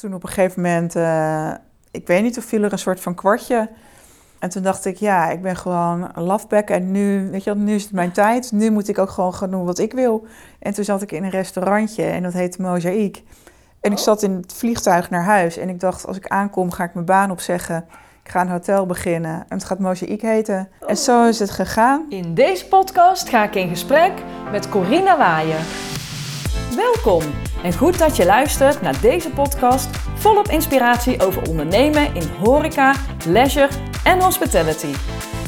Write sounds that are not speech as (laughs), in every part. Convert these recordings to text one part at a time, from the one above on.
toen op een gegeven moment, uh, ik weet niet of viel er een soort van kwartje. En toen dacht ik, ja, ik ben gewoon een loveback en nu, weet je nu is het mijn tijd. Nu moet ik ook gewoon gaan doen wat ik wil. En toen zat ik in een restaurantje en dat heette Mozaïek. En ik zat in het vliegtuig naar huis en ik dacht, als ik aankom ga ik mijn baan opzeggen. Ik ga een hotel beginnen en het gaat Mozaïek heten. En zo is het gegaan. In deze podcast ga ik in gesprek met Corina Waaien. Welkom en goed dat je luistert naar deze podcast volop inspiratie over ondernemen in horeca, leisure en hospitality.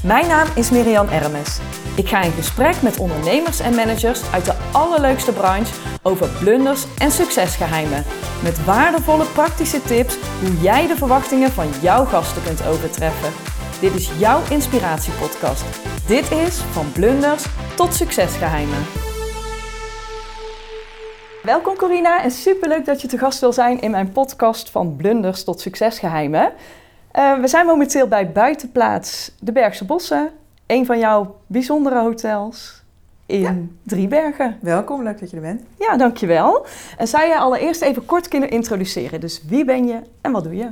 Mijn naam is Miriam Ermes. Ik ga in gesprek met ondernemers en managers uit de allerleukste branche over blunders en succesgeheimen. Met waardevolle praktische tips hoe jij de verwachtingen van jouw gasten kunt overtreffen. Dit is jouw inspiratiepodcast. Dit is van blunders tot succesgeheimen. Welkom Corina en superleuk dat je te gast wil zijn in mijn podcast van blunders tot succesgeheimen. Uh, we zijn momenteel bij Buitenplaats de Bergse Bossen, een van jouw bijzondere hotels in ja. Driebergen. Welkom, leuk dat je er bent. Ja, dankjewel. En zou je allereerst even kort kunnen introduceren? Dus wie ben je en wat doe je?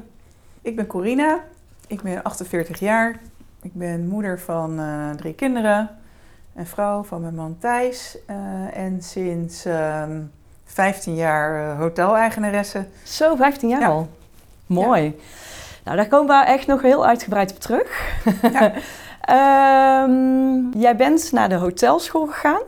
Ik ben Corina, ik ben 48 jaar. Ik ben moeder van uh, drie kinderen, een vrouw van mijn man Thijs uh, en sinds... Uh, 15 jaar hoteleigenaresse. Zo, 15 jaar al. Mooi. Ja. Nou, daar komen we echt nog heel uitgebreid op terug. (laughs) Ja. um, (laughs) jij bent naar de hotelschool gegaan.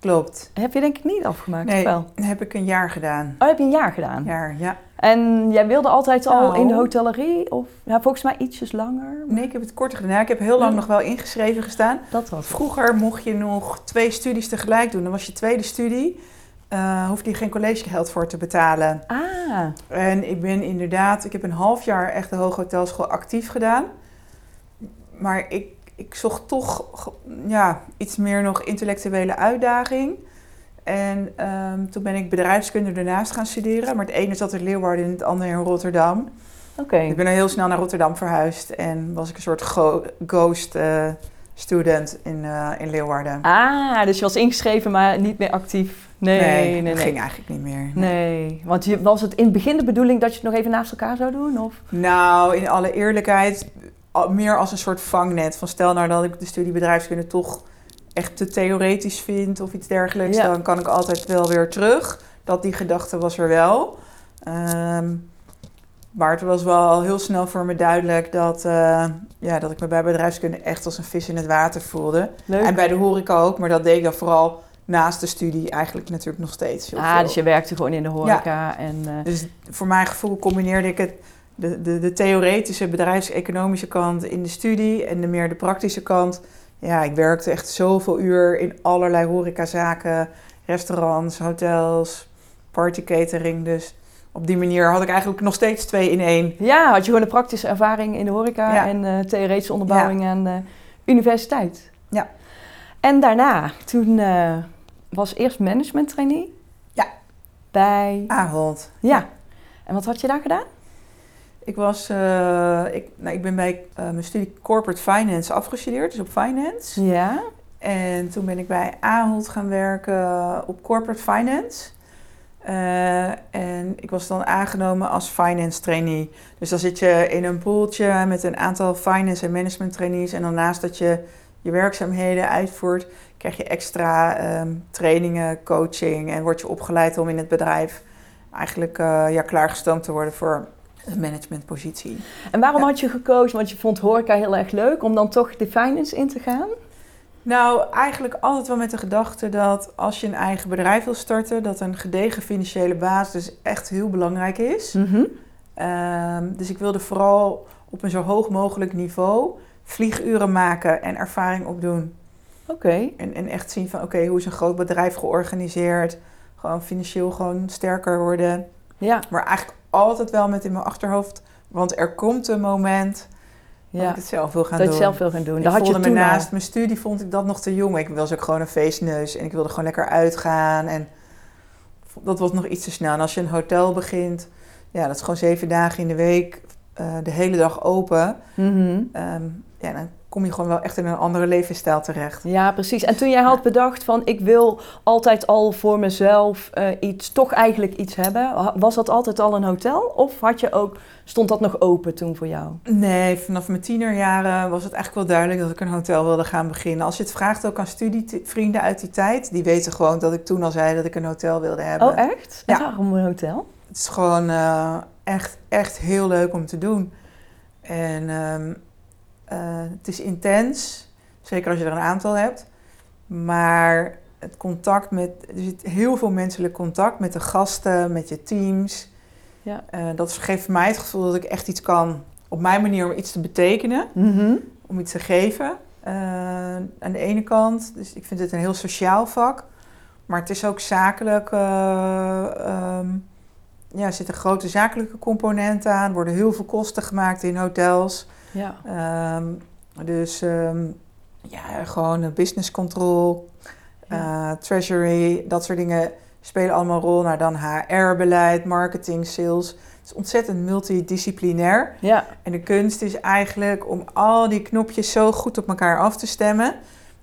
Klopt. Heb je denk ik niet afgemaakt, nee, wel? heb ik een jaar gedaan. Oh, heb je een jaar gedaan? Jaar, ja. En jij wilde altijd al in de nou. hotellerie? Of ja, volgens mij ietsjes langer? Nee, ik heb het korter gedaan. Ik heb heel lang nog wel ingeschreven gestaan. Dat was Vroeger mocht je nog twee studies tegelijk doen. Dan was je tweede studie uh, hoefde je geen collegegeld voor te betalen. Ah. En ik ben inderdaad, ik heb een half jaar echt de Hooghotelschool actief gedaan. Maar ik, ik zocht toch ja, iets meer nog intellectuele uitdaging. En um, toen ben ik bedrijfskunde ernaast gaan studeren. Maar het ene zat in Leeuwarden en het andere in Rotterdam. Oké. Ik ben er heel snel naar Rotterdam verhuisd en was ik een soort ghost uh, student in, uh, in Leeuwarden. Ah, dus je was ingeschreven, maar niet meer actief. Nee, nee, nee, dat ging eigenlijk niet meer. Nee. want je, was het in het begin de bedoeling dat je het nog even naast elkaar zou doen? Of? Nou, in alle eerlijkheid, meer als een soort vangnet. Van stel nou dat ik de studie bedrijfskunde toch echt te theoretisch vind of iets dergelijks, dan kan ik altijd wel weer terug. Dat die gedachte was er wel. Um, maar het was wel heel snel voor me duidelijk dat, uh, ja, dat ik me bij bedrijfskunde echt als een vis in het water voelde. Leuk. En bij de horeca ook, maar dat deed ik dan vooral naast de studie eigenlijk natuurlijk nog steeds. ah, veel. dus je werkte gewoon in de horeca. En, uh... Dus voor mijn gevoel combineerde ik het, de, de, de theoretische bedrijfseconomische kant in de studie en de meer de praktische kant. Ja, ik werkte echt zoveel uur in allerlei horecazaken, restaurants, hotels, partycatering. Dus op die manier had ik eigenlijk nog steeds twee in één. Ja, had je gewoon een praktische ervaring in de horeca en uh, theoretische onderbouwing aan de universiteit. Ja. En daarna, toen uh, was eerst management trainee? Ja. Bij? Ahold. Ja. En wat had je daar gedaan? Ik, was, uh, ik, nou, ik ben bij mijn studie Corporate Finance afgestudeerd, dus op finance. Ja. En toen ben ik bij Ahold gaan werken op Corporate Finance. Uh, en ik was dan aangenomen als finance trainee. Dus dan zit je in een pooltje met een aantal finance en management trainees. En dan naast dat je je werkzaamheden uitvoert, krijg je extra um, trainingen, coaching en word je opgeleid om in het bedrijf eigenlijk uh, ja, klaargestoomd te worden voor een managementpositie. En waarom had je gekozen, want je vond horeca heel erg leuk, om dan toch de finance in te gaan? Nou, eigenlijk altijd wel met de gedachte dat als je een eigen bedrijf wil starten, dat een gedegen financiële basis echt heel belangrijk is. Mm -hmm. um, dus ik wilde vooral op een zo hoog mogelijk niveau vlieguren maken en ervaring opdoen. Oké. Okay. En, en echt zien van, oké, okay, hoe is een groot bedrijf georganiseerd? Gewoon financieel gewoon sterker worden. Ja. Maar eigenlijk altijd wel met in mijn achterhoofd, want er komt een moment ja. dat ik het zelf wil gaan dat doen. Dat zelf wil gaan doen. Ik dat had je me toen naast al. mijn studie vond ik dat nog te jong. Ik was ook gewoon een feestneus en ik wilde gewoon lekker uitgaan. En dat was nog iets te snel. En als je een hotel begint, ja, dat is gewoon zeven dagen in de week, uh, de hele dag open. Mm -hmm. um, ja, dan kom je gewoon wel echt in een andere levensstijl terecht. Ja, precies. En toen jij had bedacht van ik wil altijd al voor mezelf eh, iets, toch eigenlijk iets hebben. Was dat altijd al een hotel? Of had je ook, stond dat nog open toen voor jou? Nee, vanaf mijn tienerjaren was het eigenlijk wel duidelijk dat ik een hotel wilde gaan beginnen. Als je het vraagt ook aan studievrienden uit die tijd, die weten gewoon dat ik toen al zei dat ik een hotel wilde hebben. Oh, echt? En Ja. waarom een hotel? Het is gewoon eh, echt, echt heel leuk om te doen. En ehm, eh, het is intens, zeker als je er een aantal hebt. Maar het contact met, er zit heel veel menselijk contact met de gasten, met je teams. Ja. Eh, dat geeft mij het gevoel dat ik echt iets kan, op mijn manier, om iets te betekenen, Mhm. om iets te geven. Eh, aan de ene kant, dus ik vind het een heel sociaal vak. Maar het is ook zakelijk. ehm, ja, er zitten grote zakelijke componenten aan. Er worden heel veel kosten gemaakt in hotels. Ja. Ehm, dus ehm, ja, gewoon eh, business control, Ja. eh, treasury, dat soort dingen spelen allemaal een rol. Nou, dan HR-beleid, marketing, sales. Het is ontzettend multidisciplinair. ja. En de kunst is eigenlijk om al die knopjes zo goed op elkaar af te stemmen.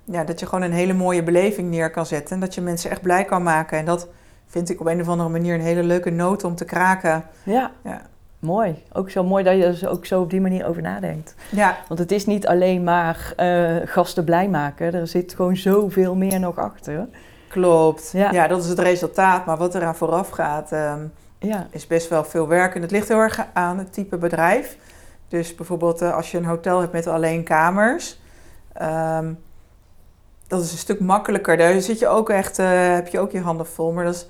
Ja, dat je gewoon een hele mooie beleving neer kan zetten. En dat je mensen echt blij kan maken. En dat vind ik op een of andere manier een hele leuke noot om te kraken. Ja. Ja. Mooi. Ook zo mooi dat je er ook zo op die manier over nadenkt. Ja, Want het is niet alleen maar eh, gasten blij maken. Er zit gewoon zoveel meer nog achter. klopt. Ja. Ja. dat is het resultaat. Maar wat eraan vooraf gaat, ehm, Ja. is best wel veel werk. En het ligt heel erg aan het type bedrijf. Dus bijvoorbeeld eh, als je een hotel hebt met alleen kamers. ehm, dat is een stuk makkelijker. Daar zit je ook echt, eh, heb je ook je handen vol. Maar dat is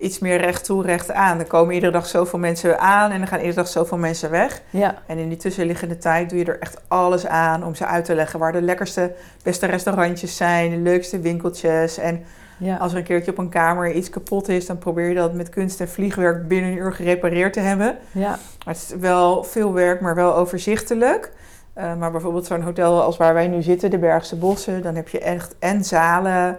iets meer recht toe, recht aan. Er komen iedere dag zoveel mensen aan en er gaan iedere dag zoveel mensen weg. Ja. En in die tussenliggende tijd doe je er echt alles aan om ze uit te leggen waar de lekkerste, beste restaurantjes zijn, de leukste winkeltjes. En Ja. als er een keertje op een kamer iets kapot is, dan probeer je dat met kunst en vliegwerk binnen een uur gerepareerd te hebben. Ja. Maar het is wel veel werk, maar wel overzichtelijk. Eh, maar bijvoorbeeld zo'n hotel als waar wij nu zitten, de Bergse Bossen, dan heb je echt en zalen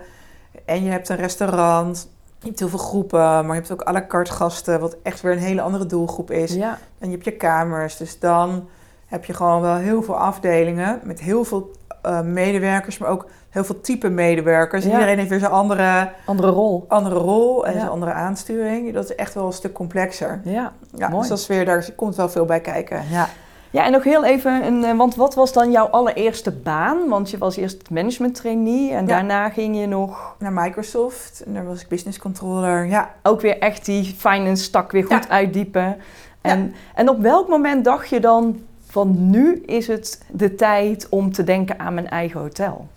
en je hebt een restaurant. Je hebt heel veel groepen, maar je hebt ook à la carte gasten, wat echt weer een hele andere doelgroep is. Ja. En je hebt je kamers, dus dan heb je gewoon wel heel veel afdelingen met heel veel eh, medewerkers, maar ook heel veel type medewerkers. Ja. Iedereen heeft weer zijn andere, Andere rol. andere rol en Ja. zijn andere aansturing. Dat is echt wel een stuk complexer. Ja. Ja, Mooi. dus dat is weer, daar komt wel veel bij kijken. Ja. Ja, en nog heel even, een, eh, want wat was dan jouw allereerste baan? Want je was eerst management trainee en Ja. daarna ging je nog Naar Microsoft, en daar was ik business controller. Ja, ook weer echt die finance tak weer goed Ja. uitdiepen. En, en op welk moment dacht je dan van nu is het de tijd om te denken aan mijn eigen hotel?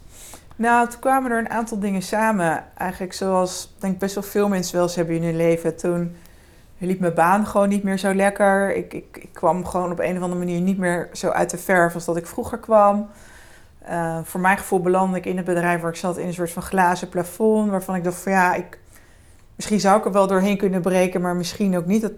nou, toen kwamen er een aantal dingen samen. Eigenlijk zoals, denk ik, best wel veel mensen wel eens hebben in hun leven. Toen liep mijn baan gewoon niet meer zo lekker. Ik, ik, ik kwam gewoon op een of andere manier niet meer zo uit de verf als dat ik vroeger kwam. Eh, voor mijn gevoel belandde ik in het bedrijf waar ik zat in een soort van glazen plafond. Waarvan ik dacht van ja, ik, misschien zou ik er wel doorheen kunnen breken, maar misschien ook niet. Dat,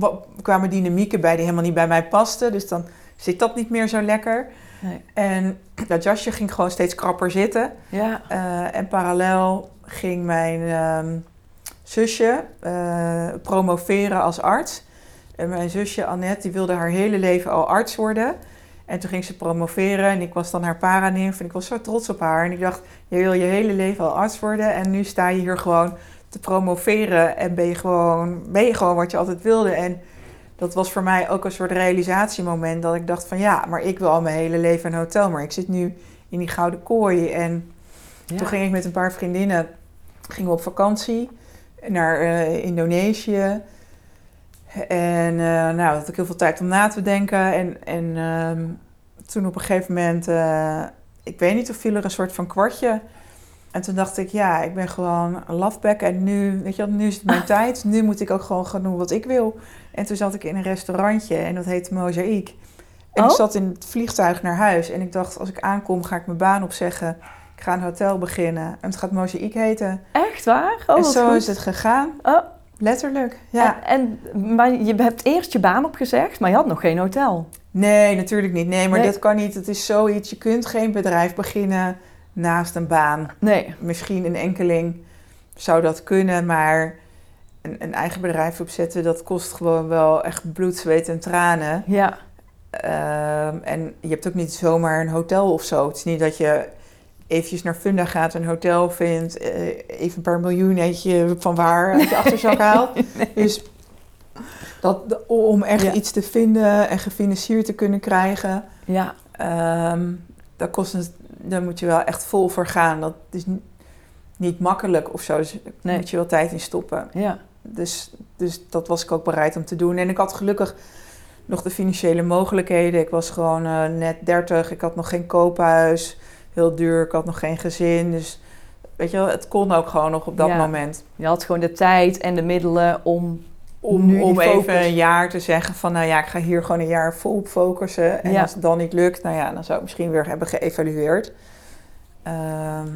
er kwamen dynamieken bij die helemaal niet bij mij pasten. Dus dan zit dat niet meer zo lekker. Nee. En dat jasje ging gewoon steeds krapper zitten. Ja, Eh, en parallel ging mijn ehm, zusje eh, promoveren als arts. En mijn zusje Annette, die wilde haar hele leven al arts worden. En toen ging ze promoveren en ik was dan haar paranimf en ik was zo trots op haar. En ik dacht, je wil je hele leven al arts worden en nu sta je hier gewoon te promoveren en ben je gewoon, ben je gewoon wat je altijd wilde. En dat was voor mij ook een soort realisatiemoment dat ik dacht van ja, maar ik wil al mijn hele leven een hotel, maar ik zit nu in die gouden kooi en ja. toen ging ik met een paar vriendinnen gingen we op vakantie naar eh, Indonesië. En eh nou, had ik heel veel tijd om na te denken. En, en ehm, toen op een gegeven moment, eh, ik weet niet of viel er een soort van kwartje. En toen dacht ik, ja, ik ben gewoon een lafbek en nu, weet je wel, nu is het mijn (laughs) tijd. Nu moet ik ook gewoon gaan doen wat ik wil. En toen zat ik in een restaurantje en dat heette Mozaïek. En ik Oh? zat in het vliegtuig naar huis en ik dacht, als ik aankom ga ik mijn baan opzeggen. Ik ga een hotel beginnen en het gaat Mozaïek heten. Echt waar? Oh, en zo goed. is het gegaan, Oh, letterlijk. Ja. en, en, maar je hebt eerst je baan opgezegd, maar je had nog geen hotel. Nee, natuurlijk niet. Nee, maar Nee. dat kan niet. Het is zoiets, je kunt geen bedrijf beginnen naast een baan. Nee. Misschien een enkeling zou dat kunnen, maar een, een eigen bedrijf opzetten, dat kost gewoon wel echt bloed, zweet en tranen. Ja. Ehm, en je hebt ook niet zomaar een hotel of zo. Het is niet dat je eventjes naar Funda gaat, een hotel vindt, eh, even een paar miljoen van waar uit je achterzak (laughs) haalt. Dus dat, om echt Ja. iets te vinden en gefinancierd te kunnen krijgen, Ja, ehm daar, kost het, daar moet je wel echt vol voor gaan. Dat is ni- niet makkelijk of zo, dus daar Nee. moet je wel tijd in stoppen. ja, Dus, dus dat was ik ook bereid om te doen. En ik had gelukkig nog de financiële mogelijkheden. Ik was gewoon eh, net 30. Ik had nog geen koophuis. Heel duur. Ik had nog geen gezin. Dus weet je wel, het kon ook gewoon nog op dat Ja. moment. je had gewoon de tijd en de middelen om... Om, Nu om even een jaar te zeggen van... nou ja, ik ga hier gewoon een jaar vol op focussen. En Ja. als het dan niet lukt, nou ja, dan zou ik misschien weer hebben geëvalueerd. Ehm,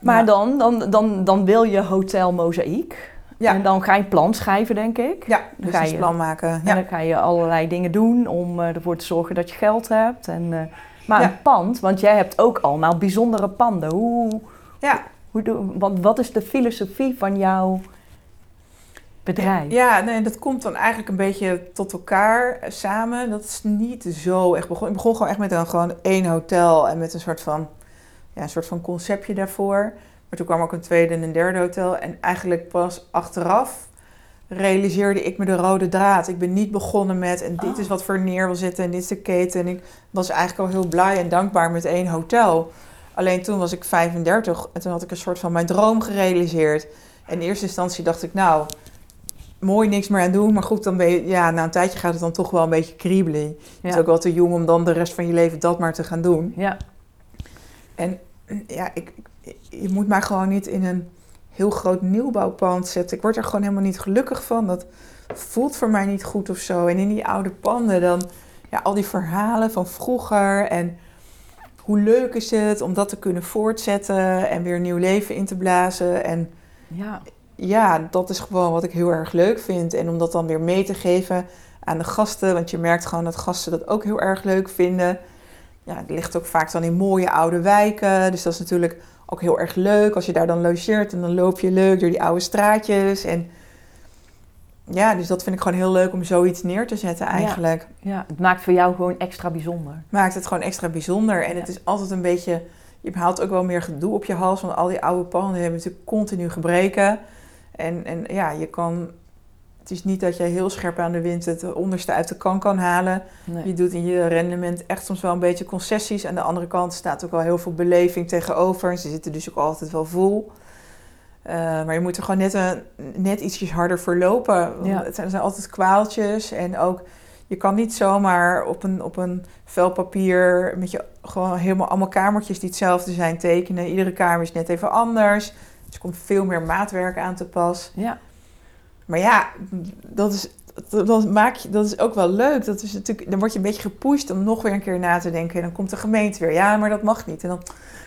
Maar ja. dan, dan, dan, dan wil je Hotel Mozaïek. Ja. En dan ga je een plan schrijven, denk ik. Ja, Dan dus ga een je- plan maken. En Ja. dan ga je allerlei dingen doen om eh, ervoor te zorgen dat je geld hebt. En, eh, maar een pand, want jij hebt ook allemaal bijzondere panden. Hoe, ja. hoe wat, wat is de filosofie van jouw bedrijf? Ja, nee, dat komt dan eigenlijk een beetje tot elkaar eh, samen. Dat is niet zo echt begonnen. Ik begon gewoon echt met een, gewoon één hotel en met een soort van, ja, een soort van conceptje daarvoor. Maar toen kwam ook een tweede en een derde hotel. En eigenlijk pas achteraf realiseerde ik me de rode draad. Ik ben niet begonnen met en dit Oh. is wat voor neer wil zitten en dit is de keten. En ik was eigenlijk al heel blij en dankbaar met één hotel. Alleen toen was ik 35 en toen had ik een soort van mijn droom gerealiseerd. En in eerste instantie dacht ik, nou, mooi niks meer aan doen. Maar goed, dan ben je, ja, na een tijdje gaat het dan toch wel een beetje kriebelen. Het is ook wel te jong om dan de rest van je leven dat maar te gaan doen. Ja, En ja, ik, ik- je moet mij gewoon niet in een heel groot nieuwbouwpand zetten. Ik word er gewoon helemaal niet gelukkig van. Dat voelt voor mij niet goed of zo. En in die oude panden dan, ja, al die verhalen van vroeger en hoe leuk is het om dat te kunnen voortzetten en weer nieuw leven in te blazen. En ja, ja, dat is gewoon wat ik heel erg leuk vind. En om dat dan weer mee te geven aan de gasten. Want je merkt gewoon dat gasten dat ook heel erg leuk vinden. Ja, het ligt ook vaak dan in mooie oude wijken. Dus dat is natuurlijk ook heel erg leuk als je daar dan logeert. En dan loop je leuk door die oude straatjes. En ja, dus dat vind ik gewoon heel leuk om zoiets neer te zetten eigenlijk. ja, het maakt voor jou gewoon extra bijzonder. Maakt het gewoon extra bijzonder. En Ja. het is altijd een beetje... Je haalt ook wel meer gedoe op je hals. Want al die oude panden hebben natuurlijk continu gebreken. En, en ja, je kan... Het is niet dat je heel scherp aan de wind het onderste uit de kan kan halen. Nee. Je doet in je rendement echt soms wel een beetje concessies. Aan de andere kant staat ook wel heel veel beleving tegenover. En ze zitten dus ook altijd wel vol. Eh, maar je moet er gewoon net, een, net ietsjes harder voor lopen. Ja. Het zijn, er zijn altijd kwaaltjes. En ook, je kan niet zomaar op een, op een vel papier... met je gewoon helemaal allemaal kamertjes die hetzelfde zijn tekenen. Iedere kamer is net even anders. Dus er komt veel meer maatwerk aan te pas. Ja, Maar ja, dat is, dat, maak je, dat is ook wel leuk. Dat is natuurlijk, dan word je een beetje gepusht om nog weer een keer na te denken. En dan komt de gemeente weer. Ja, maar dat mag niet. En dan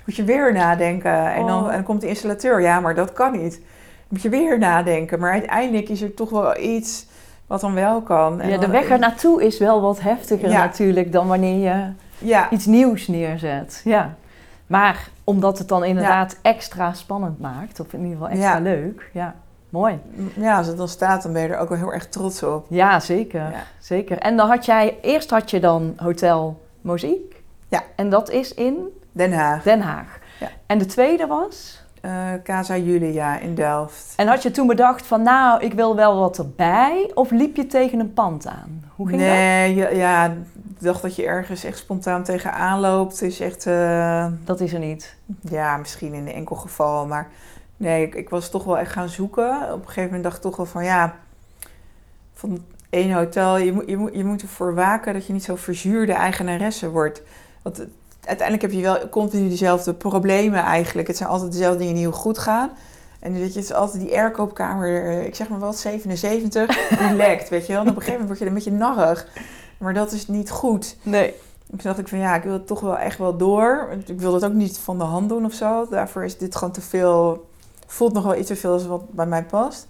moet je weer nadenken. En dan, Oh. en dan komt de installateur. Ja, maar dat kan niet. Dan moet je weer nadenken. Maar uiteindelijk is er toch wel iets wat dan wel kan. En ja de weg er naartoe is wel wat heftiger Ja. natuurlijk dan wanneer je Ja, iets nieuws neerzet. Ja. Maar omdat het dan inderdaad extra spannend maakt, of in ieder geval extra leuk. Ja, mooi. ja, als het dan staat, dan ben je er ook wel heel erg trots op. Ja, zeker. Ja. zeker. En dan had jij, eerst had je dan Hotel Mozaïek. Ja. En dat is in Den Haag. Den Haag. Ja. En de tweede was? Eh, Casa Julia in Delft. En had je toen bedacht van, nou, ik wil wel wat erbij? Of liep je tegen een pand aan? Hoe ging dat? nee, ja, ja, ik dacht dat je ergens echt spontaan tegenaan loopt. Is echt... eh, Dat is er niet. Ja, misschien in een enkel geval. Maar nee, ik, ik was toch wel echt gaan zoeken. Op een gegeven moment dacht ik toch wel van ja, van één hotel, je moet, je, moet, je moet ervoor waken dat je niet zo verzuurde eigenaresse wordt. Want uiteindelijk heb je wel continu dezelfde problemen eigenlijk. Het zijn altijd dezelfde dingen die heel goed gaan. En weet je, het is altijd die airkoopkamer, eh, ik zeg maar wat, 77, die (laughs) lekt, weet je wel. En op een gegeven moment word je er een beetje narrig. Maar dat is niet goed. Nee. Toen dacht ik van ja, ik wil het toch wel echt wel door. Ik wil het ook niet van de hand doen of zo. Daarvoor is dit gewoon te veel. Voelt nog wel iets te veel als wat bij mij past.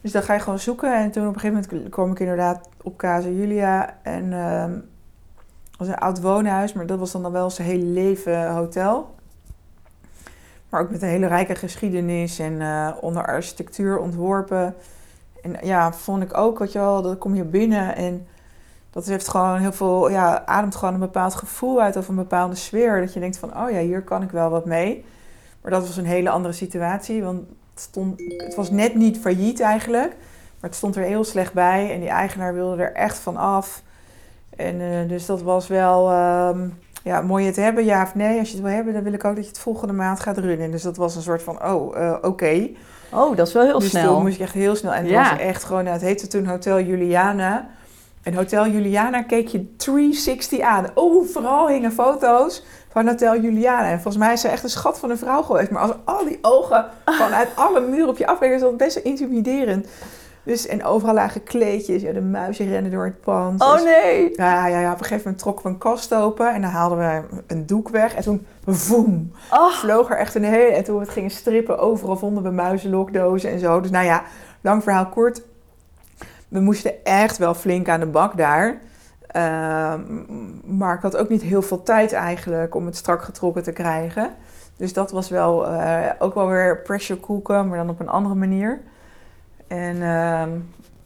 Dus dan ga je gewoon zoeken. En toen op een gegeven moment kwam ik inderdaad op Casa Julia. En ehm was een oud woonhuis, maar dat was dan, dan wel zijn hele leven hotel. Maar ook met een hele rijke geschiedenis en eh, onder architectuur ontworpen. En ja, vond ik ook, weet je wel, dan kom je binnen en dat heeft gewoon heel veel, ja, ademt gewoon een bepaald gevoel uit of een bepaalde sfeer. Dat je denkt van, oh ja, hier kan ik wel wat mee. Maar dat was een hele andere situatie, want het, stond, het was net niet failliet eigenlijk. Maar het stond er heel slecht bij en die eigenaar wilde er echt van af. En uh, dus dat was wel, um, ja, mooi het hebben, ja of nee. Als je het wil hebben, dan wil ik ook dat je het volgende maand gaat runnen. Dus dat was een soort van, oh, uh, oké. Okay. Oh, dat is wel heel dus snel. toen moest ik echt heel snel. En het ja. was echt gewoon, nou, het heette toen Hotel Juliana. En Hotel Juliana keek je 360 aan. Overal hingen foto's van Hotel Juliana. En volgens mij is ze echt een schat van een vrouw geweest. Maar als al die ogen vanuit (laughs) alle muren op je afwerken, is dat best wel intimiderend. Dus, en overal lagen kleedjes. Ja, de muizen rennen door het pand. Oh Dus- nee! ja, ja, ja, op een gegeven moment trokken we een kast open. En dan haalden we een doek weg. En toen, voem, Oh, vloog er echt een hele... En toen we het gingen strippen, overal vonden we muizenlokdozen en zo. Dus nou ja, lang verhaal kort. We moesten echt wel flink aan de bak daar. Ehm, maar ik had ook niet heel veel tijd eigenlijk om het strak getrokken te krijgen. Dus dat was wel eh, ook wel weer pressure cooken, maar dan op een andere manier. En, ehm,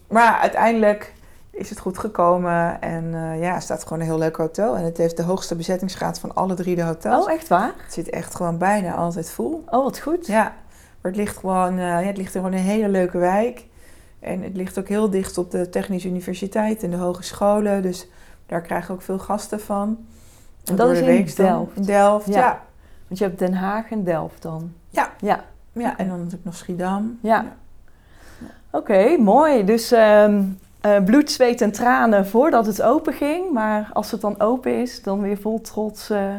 maar uiteindelijk is het goed gekomen. En eh, ja, het staat gewoon een heel leuk hotel. En het heeft de hoogste bezettingsgraad van alle drie de hotels. oh, echt waar? Het zit echt gewoon bijna altijd vol. Oh, wat goed. Ja, maar het ligt gewoon, eh, ja, het ligt in gewoon een hele leuke wijk. En het ligt ook heel dicht op de Technische Universiteit en de hogescholen. Dus daar krijgen we ook veel gasten van. En dat is de in. Delft? In Delft, Ja. ja. Want je hebt Den Haag en Delft dan. Ja. Ja, ja. En dan natuurlijk nog Schiedam. ja. Oké, mooi. Dus ehm, eh, bloed, zweet en tranen voordat het open ging. Maar als het dan open is, dan weer vol trots. eh,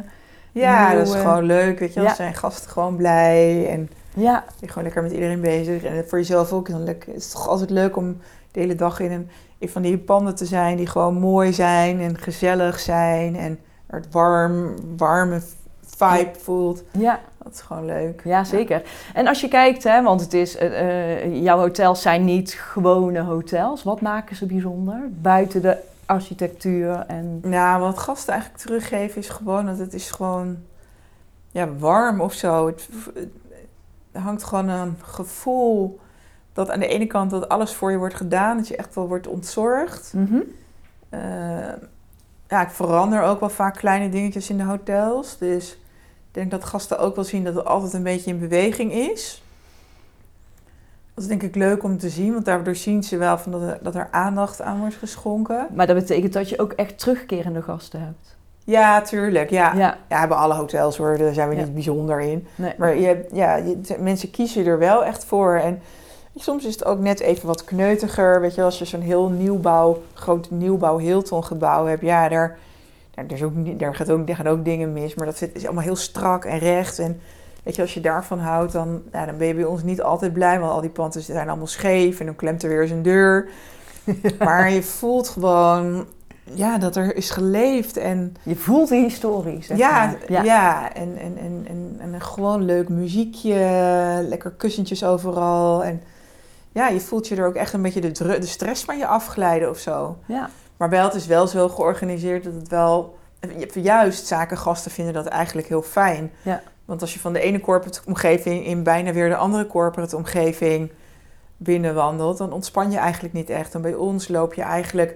Ja, dat is gewoon leuk, weet je ja. Dan zijn gasten gewoon blij en ja, je gewoon lekker met iedereen bezig. En voor jezelf ook. Dan het is toch altijd leuk om de hele dag in een, in van die panden te zijn die gewoon mooi zijn en gezellig zijn. En er het warm, warme vibe voelt. ja. Dat is gewoon leuk. Ja, zeker. En als je kijkt, hè, want het is, eh, eh, jouw hotels zijn niet gewone hotels. Wat maken ze bijzonder? Buiten de architectuur en... Nou, wat gasten eigenlijk teruggeven is gewoon dat het is gewoon ja, warm of zo. Het, het hangt gewoon een gevoel dat aan de ene kant dat alles voor je wordt gedaan, dat je echt wel wordt ontzorgd. Mhm. Eh, ja, ik verander ook wel vaak kleine dingetjes in de hotels. Dus ik denk dat gasten ook wel zien dat het altijd een beetje in beweging is. Dat is denk ik leuk om te zien, want daardoor zien ze wel van dat, er, dat er aandacht aan wordt geschonken. Maar dat betekent dat je ook echt terugkerende gasten hebt. Ja, tuurlijk. Ja, ja. Ja, hebben alle hotels hoor, daar zijn we Ja. niet bijzonder in. nee. Maar je, ja, je, mensen kiezen er wel echt voor. En soms is het ook net even wat kneutiger. Weet je, als je zo'n heel nieuwbouw, groot nieuwbouw Hilton gebouw hebt. Ja, daar, daar, is ook, daar, gaat ook, daar gaan ook dingen mis. Maar dat zit, is allemaal heel strak en recht. En weet je, als je daarvan houdt, dan, ja, dan ben je bij ons niet altijd blij. Want al die panden zijn allemaal scheef. En dan klemt er weer zijn deur. (laughs) Maar je voelt gewoon ja, dat er is geleefd. En Je voelt die historie, zeg ja, maar. ja. ja. En, en, en, en, en een gewoon leuk muziekje, lekker kussentjes overal. En ja, je voelt je er ook echt een beetje de, de stress van je afglijden of zo. Ja. Maar wel, het is wel zo georganiseerd dat het wel... Juist zakengasten vinden dat eigenlijk heel fijn. Ja. Want als je van de ene corporate omgeving in bijna weer de andere corporate omgeving binnenwandelt, dan ontspan je eigenlijk niet echt. En bij ons loop je eigenlijk...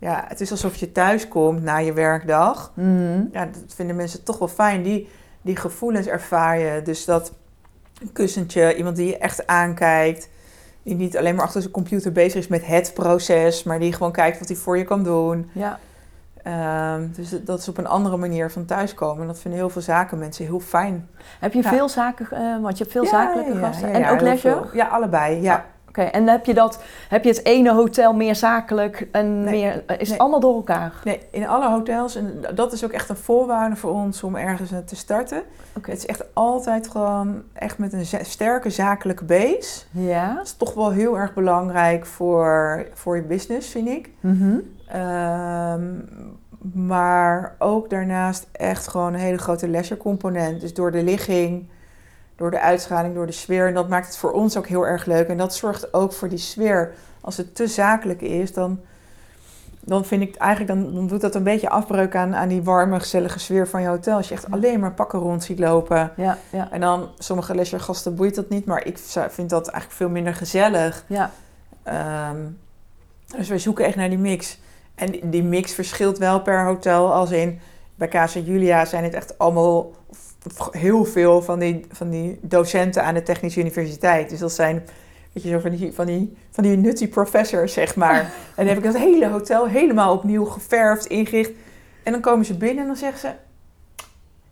Ja, het is alsof je thuis komt na je werkdag Mhm. ja, dat vinden mensen toch wel fijn. Die, die gevoelens ervaar je. Dus dat een kussentje, iemand die je echt aankijkt. Die niet alleen maar achter zijn computer bezig is met het proces, maar die gewoon kijkt wat hij voor je kan doen. ja. Ehm, dus dat is op een andere manier van thuiskomen. En dat vinden heel veel zakenmensen heel fijn. Heb je Ja. veel zaken, eh, want je hebt veel Ja, zakelijke ja, gasten ja, en ook leisure? Ja, allebei. Ja. Oké, en heb je, dat, heb je het ene hotel meer zakelijk en Nee. meer... Is het Nee. allemaal door elkaar? Nee, in alle hotels, en dat is ook echt een voorwaarde voor ons om ergens te starten. Oké. Het is echt altijd gewoon echt met een sterke zakelijke base. Ja. Dat is toch wel heel erg belangrijk voor, voor je business, vind ik. Mhm. Ehm, maar ook daarnaast echt gewoon een hele grote leisure component. Dus door de ligging, door de uitstraling, door de sfeer. En dat maakt het voor ons ook heel erg leuk. En dat zorgt ook voor die sfeer. Als het te zakelijk is, dan, dan vind ik eigenlijk, dan, dan doet dat een beetje afbreuk aan, aan die warme, gezellige sfeer van je hotel. Als je echt alleen maar pakken rond ziet lopen. Ja, ja, En dan, sommige leisure gasten boeit dat niet, maar ik vind dat eigenlijk veel minder gezellig. ja. Ehm, dus wij zoeken echt naar die mix. En die- die mix verschilt wel per hotel. Als in bij Casa Julia zijn het echt allemaal heel veel van die, van die docenten aan de Technische Universiteit. Dus dat zijn, weet je, zo van die, van die, van die nutty professors, zeg maar. (laughs) En dan heb ik dat hele hotel helemaal opnieuw geverfd, ingericht. En dan komen ze binnen en dan zeggen ze...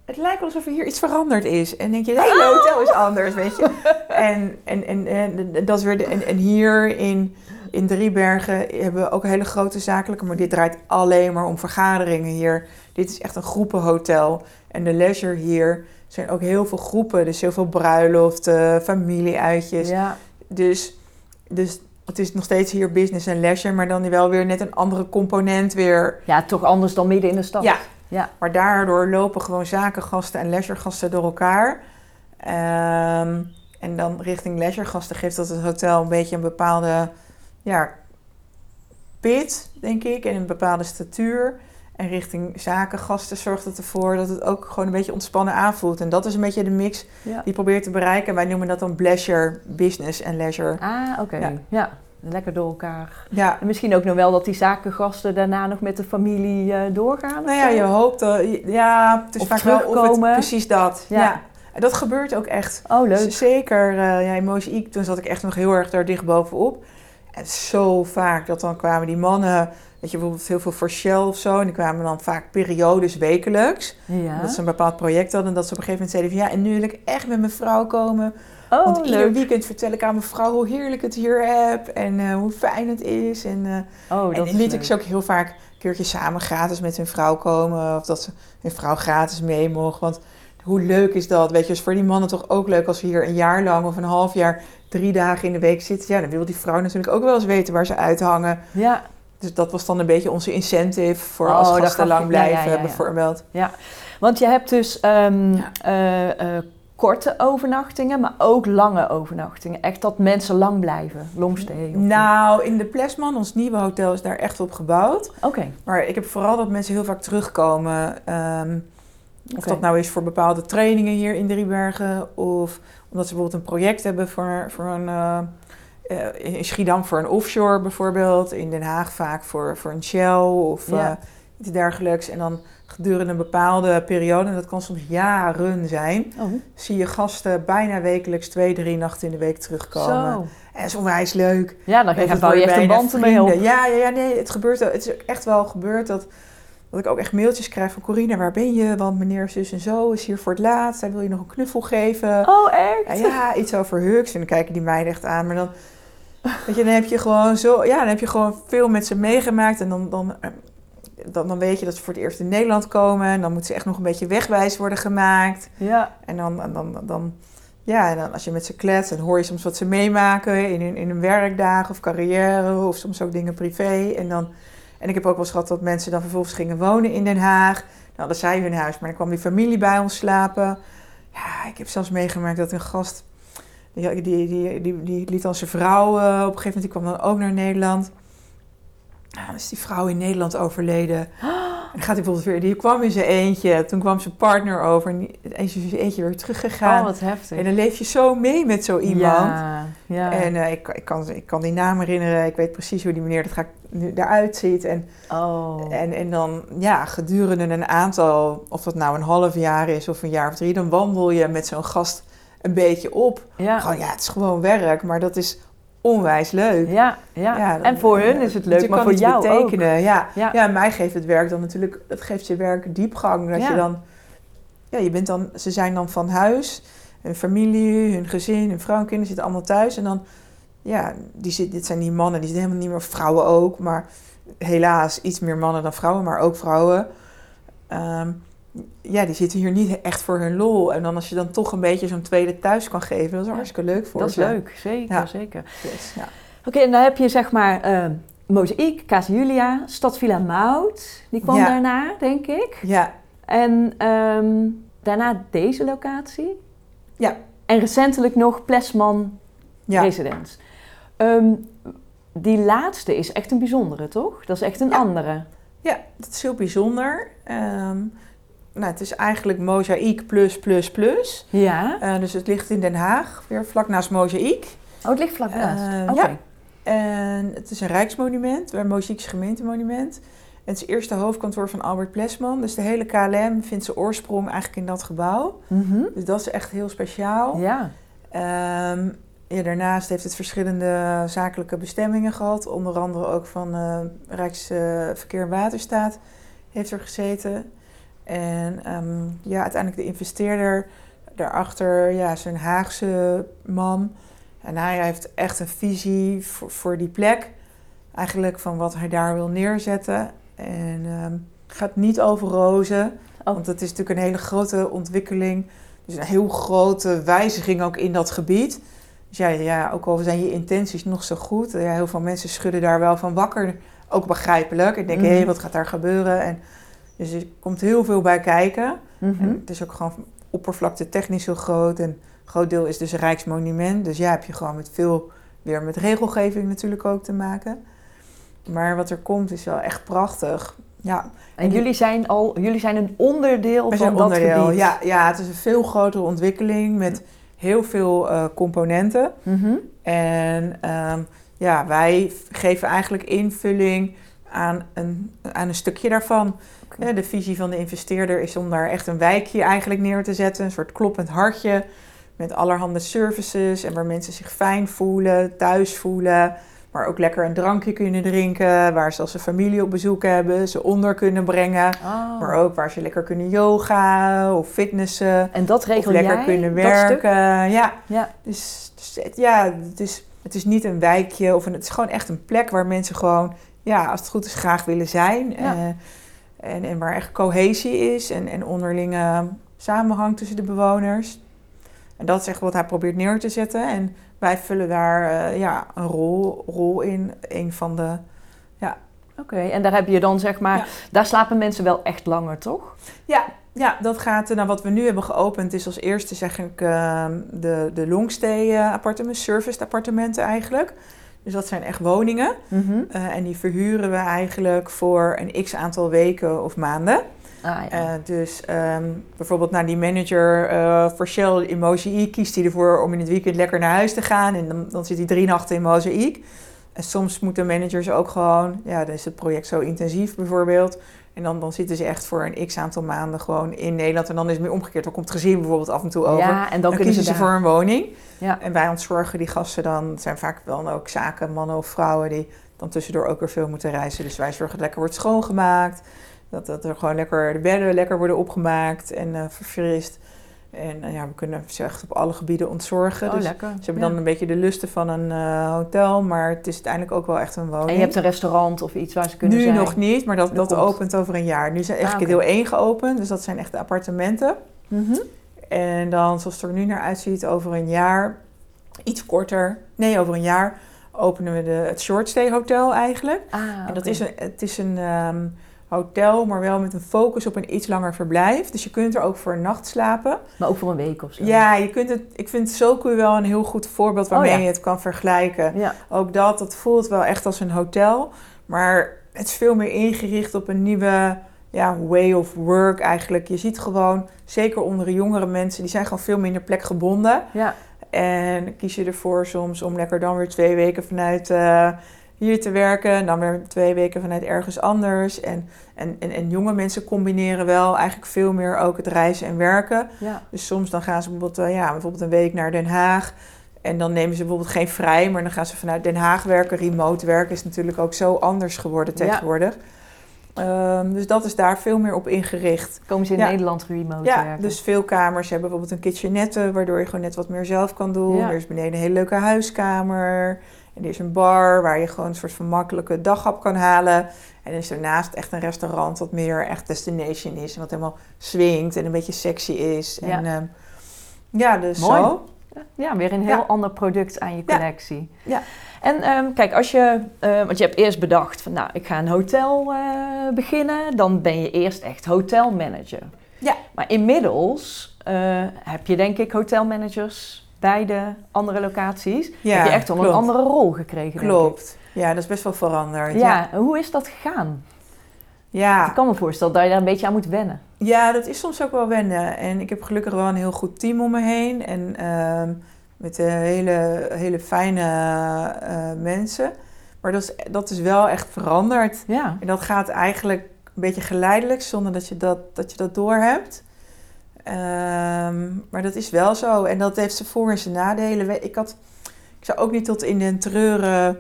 Het lijkt wel alsof er hier iets veranderd is. En dan denk je, het hele hotel is anders, weet je. (laughs) En, en, en, en, dat is weer de, en, en hier in, in Driebergen hebben we ook hele grote zakelijke... maar dit draait alleen maar om vergaderingen hier. Dit is echt een groepenhotel. En de leisure hier zijn ook heel veel groepen. Dus heel veel bruiloften, familieuitjes. Ja. Dus, dus het is nog steeds hier business en leisure... maar dan wel weer net een andere component weer... ja, toch anders dan midden in de stad. Ja. Ja. Maar daardoor lopen gewoon zakengasten en leisuregasten door elkaar. Ehm, en dan richting leisuregasten geeft dat het hotel een beetje een bepaalde ja, pit, denk ik, en een bepaalde statuur. En richting zakengasten zorgt het ervoor dat het ook gewoon een beetje ontspannen aanvoelt. En dat is een beetje de mix Ja. die probeert te bereiken. Wij noemen dat dan pleasure, business en leisure. Ah, oké. Ja. Ja. Lekker door elkaar. Ja, En misschien ook nog wel dat die zakengasten daarna nog met de familie eh, doorgaan. Nou ja, zo? je hoopt dat... Ja, het is Of vaak wel of terugkomen. het, precies dat. Ja. Ja. En dat gebeurt ook echt. Oh, leuk. Zeker eh, ja, in Mozaïek, toen zat ik echt nog heel erg daar dicht bovenop. Zo vaak dat dan kwamen die mannen, weet je, bijvoorbeeld heel veel voor Shell of zo. En die kwamen dan vaak periodes wekelijks. Ja. Dat ze een bepaald project hadden. En dat ze op een gegeven moment zeiden van ja, en nu wil ik echt met mijn vrouw komen. oh, Want ieder leuk. weekend vertel ik aan mijn vrouw hoe heerlijk het hier heb. En eh, hoe fijn het is. En, eh, Oh, dat en liet ik ze ook heel vaak een keertje samen gratis met hun vrouw komen. Of dat ze hun vrouw gratis mee mocht. Want hoe leuk is dat? Weet je, is voor die mannen toch ook leuk als we hier een jaar lang of een half jaar drie dagen in de week zitten. Ja, dan wil die vrouw natuurlijk ook wel eens weten waar ze uithangen. Ja, Dus dat was dan een beetje onze incentive voor Oh, als dat gasten lang ja, ja, blijven, ja, ja. bijvoorbeeld. want je hebt dus ehm, Ja. eh, eh, korte overnachtingen, maar ook lange overnachtingen. Echt dat mensen lang blijven, longstay. Nou, in de Plesman, ons nieuwe hotel, is daar echt op gebouwd. Oké, Maar ik heb vooral dat mensen heel vaak terugkomen. ehm, Of dat nou is voor bepaalde trainingen hier in Driebergen. Of omdat ze bijvoorbeeld een project hebben voor, voor een... eh, eh, in Schiedam voor een offshore bijvoorbeeld. In Den Haag vaak voor, voor een Shell of Ja. eh, iets dergelijks. En dan gedurende een bepaalde periode, en dat kan soms jaren zijn... Oh, zie je gasten bijna wekelijks twee, drie nachten in de week terugkomen. zo. En dat is onwijs leuk. Ja, dan ga- je, bouw je echt een band ermee op. Ja, ja, ja, nee, het gebeurt. Het is echt wel gebeurd dat, dat ik ook echt mailtjes krijg van Corine, waar ben je? Want meneer zus en zo is hier voor het laatst. Hij wil je nog een knuffel geven. Oh, echt? Ja, ja, iets over Hux. En dan kijken die meiden echt aan. Maar dan, weet je, dan heb je gewoon zo, ja, dan heb je gewoon veel met ze meegemaakt. En dan, dan, eh, dan, dan weet je dat ze voor het eerst in Nederland komen. En dan moeten ze echt nog een beetje wegwijs worden gemaakt. Ja. En dan, en dan, dan, ja, en dan als je met ze kletst, dan hoor je soms wat ze meemaken in hun, in hun werkdagen of carrière of soms ook dingen privé. En, dan, en ik heb ook wel eens gehad dat mensen dan vervolgens gingen wonen in Den Haag. Dan hadden zij hun huis, maar dan kwam die familie bij ons slapen. Ja, ik heb zelfs meegemaakt dat een gast, die, die, die, die, die vrouw, eh, op een gegeven moment, die kwam dan ook naar Nederland. Ja, dan is die vrouw in Nederland overleden. En (gasps) dan gaat hij bijvoorbeeld weer, die kwam in zijn eentje. Toen kwam zijn partner over en is in zijn eentje weer teruggegaan. Oh, wat heftig. en dan leef je zo mee met zo iemand. Ja, ja. En eh, ik, ik, kan, ik kan die naam herinneren. Ik weet precies hoe die meneer dat gaat, nu eruit ziet. En, oh. en, en dan, ja, gedurende een aantal, of dat nou een half jaar is of een jaar of drie, dan wandel je met zo'n gast een beetje op. ja. Gewoon, ja, het is gewoon werk, maar dat is onwijs leuk. Ja, ja. Ja, dan- en voor hun is het leuk, maar voor jou ook. betekenen. Ja. Ja. Ja, mij geeft het werk dan natuurlijk, dat geeft je werk diepgang. Dat Ja. je dan, ja, je bent dan, ze zijn dan van huis, hun familie, hun gezin, hun vrouw en kinderen zitten allemaal thuis. En dan, ja, die zit, dit zijn die mannen, die zitten helemaal niet meer, vrouwen ook, maar helaas iets meer mannen dan vrouwen, maar ook vrouwen. Ehm, ja, die zitten hier niet echt voor hun lol. En dan als je dan toch een beetje zo'n tweede thuis kan geven, dat is Ja. hartstikke leuk voor Dat is ze. leuk, zeker, Ja. zeker. Ja. Oké, en dan heb je zeg maar eh Mozaïek, Casa Julia, Stadvilla Mout. Die kwam daarna, denk ik. ja, En ehm, daarna deze locatie. Ja. En recentelijk nog Plesman. Residence. Ehm, die laatste is echt een bijzondere, toch? Dat is echt een andere. Ja, dat is heel bijzonder. Nou, het is eigenlijk mozaïek plus plus plus. Ja. Eh, dus het ligt in Den Haag, weer vlak naast mozaïek. Oh, het ligt vlak naast. Eh, Oké. ja. En het is een rijksmonument, een Mozaïeks gemeentemonument. En het is het eerste hoofdkantoor van Albert Plesman. Dus de hele KLM vindt zijn oorsprong eigenlijk in dat gebouw. Mhm. Dus dat is echt heel speciaal. Ja. Ehm, ja, daarnaast heeft het verschillende zakelijke bestemmingen gehad. Onder andere ook van eh Rijksverkeer en Waterstaat heeft er gezeten. En ehm, ja, uiteindelijk de investeerder daarachter, ja, is een Haagse man. En hij heeft echt een visie voor, voor die plek. Eigenlijk van wat hij daar wil neerzetten. En ehm, het gaat niet over rozen. Oh. Want het is natuurlijk een hele grote ontwikkeling. Dus een heel grote wijziging ook in dat gebied. Dus ja, ja ook al zijn je intenties nog zo goed. Ja, heel veel mensen schudden daar wel van wakker. Ook begrijpelijk. En denken, hé, Mhm. hey, wat gaat daar gebeuren? En dus er komt heel veel bij kijken. Mhm. En het is ook gewoon oppervlakte technisch heel groot. En een groot deel is dus een rijksmonument. Dus ja, heb je gewoon met veel, weer met regelgeving natuurlijk ook te maken. Maar wat er komt is wel echt prachtig. Ja, En jullie zijn al, jullie zijn een onderdeel we van zijn dat onderdeel. gebied. Ja, ja, het is een veel grotere ontwikkeling met heel veel eh, componenten. Mhm. En ehm, ja, wij geven eigenlijk invulling aan een, aan een stukje daarvan. Ja, de visie van de investeerder is om daar echt een wijkje eigenlijk neer te zetten. Een soort kloppend hartje met allerhande services. En waar mensen zich fijn voelen, thuis voelen. Maar ook lekker een drankje kunnen drinken. Waar ze als ze familie op bezoek hebben, ze onder kunnen brengen. Ah. Maar ook waar ze lekker kunnen yoga of fitnessen. En dat regel lekker jij, kunnen werken. Ja, Ja. dus, dus het- ja, het is, het is niet een wijkje of een, het is gewoon echt een plek waar mensen gewoon, ja, als het goed is, graag willen zijn. Ja. Eh, en, en waar echt cohesie is en, en onderlinge samenhang tussen de bewoners. En dat is echt wat hij probeert neer te zetten. En wij vullen daar eh, ja, een rol, rol in. Een van de. Oké, en daar heb je dan zeg maar, Ja. daar slapen mensen wel echt langer, toch? Ja, ja dat gaat. Nou, wat we nu hebben geopend is als eerste zeg ik de, de longstay eh, appartementen, serviced appartementen eigenlijk. Dus dat zijn echt woningen. Mhm. Eh, en die verhuren we eigenlijk voor een x aantal weken of maanden. Ah, ja. Eh, dus ehm, bijvoorbeeld naar die manager eh, voor Shell in Mozaïek kiest hij ervoor om in het weekend lekker naar huis te gaan. En dan, dan zit hij drie nachten in Mozaïek. En soms moeten managers ook gewoon, ja, dan is het project zo intensief bijvoorbeeld. En dan, dan zitten ze echt voor een x aantal maanden gewoon in Nederland. En dan is het meer omgekeerd. Dan komt het gezin bijvoorbeeld af en toe over. ja, en dan, kiezen ze ze voor een woning. Ja. En wij ontzorgen die gasten dan. Het zijn vaak wel ook zaken, mannen of vrouwen die dan tussendoor ook weer veel moeten reizen. Dus wij zorgen dat lekker wordt schoongemaakt. Dat, dat er gewoon lekker de bedden lekker worden opgemaakt en eh, verfrist. En eh, ja, we kunnen ze echt op alle gebieden ontzorgen. Oh, dus lekker. ze hebben Ja. dan een beetje de lusten van een eh, hotel, maar het is uiteindelijk ook wel echt een woning. En je hebt een restaurant of iets waar ze kunnen nu zijn? nog niet, maar dat, Dat opent over een jaar. Nu zijn Ah, eigenlijk oké. deel 1 geopend, dus dat zijn echt de appartementen. Mhm. En dan, zoals het er nu naar uitziet, over een jaar, iets korter, nee, over een jaar, openen we de, het Short Stay Hotel eigenlijk. Ah, en dat is een, het is een ehm, hotel, maar wel met een focus op een iets langer verblijf. Dus je kunt er ook voor een nacht slapen. Maar ook voor een week of zo? Ja, je kunt het, ik vind Soku wel een heel goed voorbeeld waarmee Oh, ja. je het kan vergelijken. Ja. Ook dat, dat voelt wel echt als een hotel. Maar het is veel meer ingericht op een nieuwe ja, way of work eigenlijk. Je ziet gewoon, zeker onder de jongere mensen, die zijn gewoon veel minder plekgebonden. ja. En kies je ervoor soms om lekker dan weer twee weken vanuit eh, hier te werken. En dan weer twee weken vanuit ergens anders. En, en, en, en jonge mensen combineren wel eigenlijk veel meer ook het reizen en werken. ja. Dus soms dan gaan ze bijvoorbeeld, eh, ja, bijvoorbeeld een week naar Den Haag. En dan nemen ze bijvoorbeeld geen vrij, maar dan gaan ze vanuit Den Haag werken. Remote werken is natuurlijk ook zo anders geworden Ja. tegenwoordig. Ehm, dus dat is daar veel meer op ingericht. Komen ze in Ja. Nederland remote Ja, werken? dus veel kamers hebben bijvoorbeeld een kitchenette, waardoor je gewoon net wat meer zelf kan doen. Er is beneden een hele leuke huiskamer. En er is een bar waar je gewoon een soort van makkelijke daghap kan halen. En er is daarnaast echt een restaurant wat meer echt destination is. En wat helemaal swingt en een beetje sexy is. Ja. En, ehm, ja, dus Mooi. zo. Ja, weer een heel Ja. ander product aan je collectie. Ja. En ehm, kijk, als je, eh, want je hebt eerst bedacht van, nou, ik ga een hotel eh, beginnen, dan ben je eerst echt hotelmanager. Ja. Maar inmiddels eh, heb je denk ik hotelmanagers bij de andere locaties. Ja, heb je echt wel een andere rol gekregen. Klopt. Ja, dat is best wel veranderd. Ja, hoe is dat gegaan? Ja. Ik kan me voorstellen dat je daar een beetje aan moet wennen. Ja, dat is soms ook wel wennen. En ik heb gelukkig wel een heel goed team om me heen. En ehm, met eh, hele, hele fijne eh, mensen. Maar dat is, dat is wel echt veranderd. Ja. En dat gaat eigenlijk een beetje geleidelijk, zonder dat je dat, dat, je dat doorhebt. Ehm, maar dat is wel zo. En dat heeft zijn voor- en zijn nadelen. Ik, had, ik zou ook niet tot in den treuren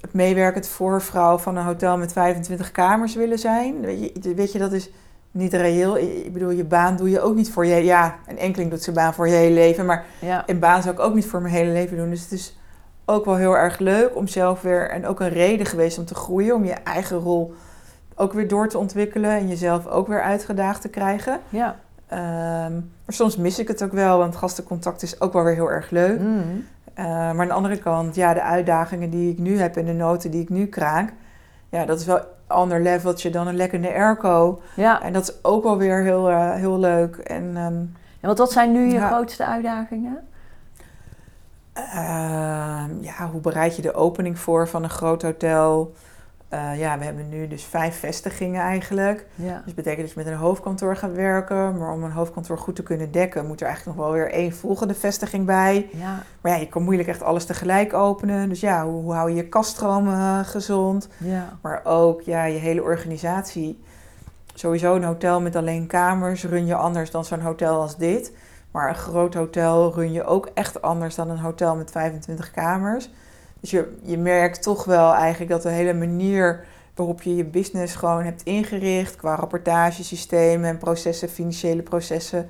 het meewerkend voorvrouw van een hotel met 25 kamers willen zijn. Weet je, weet je, dat is niet reëel. Ik bedoel, je baan doe je ook niet voor je... Ja, een enkeling doet zijn baan voor je hele leven. Maar Ja. een baan zou ik ook niet voor mijn hele leven doen. Dus het is ook wel heel erg leuk om zelf weer... En ook een reden geweest om te groeien. Om je eigen rol ook weer door te ontwikkelen. En jezelf ook weer uitgedaagd te krijgen. Ja. Ehm, maar soms mis ik het ook wel. Want gastencontact is ook wel weer heel erg leuk. Mm. Uh, maar aan de andere kant, ja, de uitdagingen die ik nu heb en de noten die ik nu kraak, ja, dat is wel een ander leveltje dan een lekkende airco. Ja. En dat is ook wel weer heel, uh, heel leuk. En, um, en want wat zijn nu je ja. grootste uitdagingen? Uh, ja, hoe bereid je de opening voor van een groot hotel? Uh, ja, we hebben nu dus vijf vestigingen eigenlijk. Ja. Dus dat betekent dat je met een hoofdkantoor gaat werken. Maar om een hoofdkantoor goed te kunnen dekken, moet er eigenlijk nog wel weer één volgende vestiging bij. Ja. Maar ja, je kan moeilijk echt alles tegelijk openen. Dus ja, hoe, hoe hou je je kaststromen uh, gezond? Ja. Maar ook ja, je hele organisatie. Sowieso een hotel met alleen kamers run je anders dan zo'n hotel als dit. Maar een groot hotel run je ook echt anders dan een hotel met 25 kamers. Dus je, je merkt toch wel eigenlijk dat de hele manier waarop je je business gewoon hebt ingericht, qua rapportagesystemen en processen, financiële processen,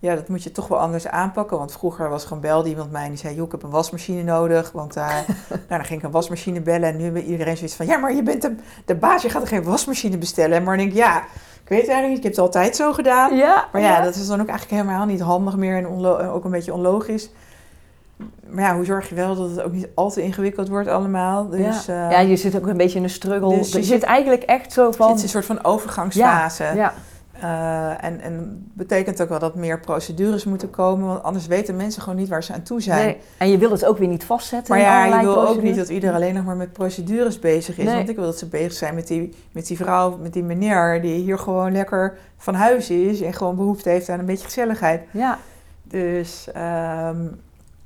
ja, dat moet je toch wel anders aanpakken. Want vroeger was gewoon belde iemand mij en die zei, joh, ik heb een wasmachine nodig. Want uh, (laughs) nou, dan ging ik een wasmachine bellen en nu hebben iedereen zoiets van, ja, maar je bent de, de baas, je gaat er geen wasmachine bestellen. Maar dan denk ik, ja, ik weet het eigenlijk niet, ik heb het altijd zo gedaan. Ja, maar ja, ja, dat is dan ook eigenlijk helemaal niet handig meer en ook een beetje onlogisch. Maar ja, hoe zorg je wel dat het ook niet al te ingewikkeld wordt allemaal? Dus, ja. Uh, ja, je zit ook een beetje in een struggle. Dus je, je zit eigenlijk echt zo van... Het is een soort van overgangsfase. Ja, ja. Uh, en, en betekent ook wel dat meer procedures moeten komen, want anders weten mensen gewoon niet waar ze aan toe zijn. Nee. En je wil het ook weer niet vastzetten. Maar ja, je wil procedures. ook niet dat iedereen alleen nog maar met procedures bezig is. Nee. Want ik wil dat ze bezig zijn met die, met die vrouw, met die meneer die hier gewoon lekker van huis is en gewoon behoefte heeft aan een beetje gezelligheid. Ja. Dus um,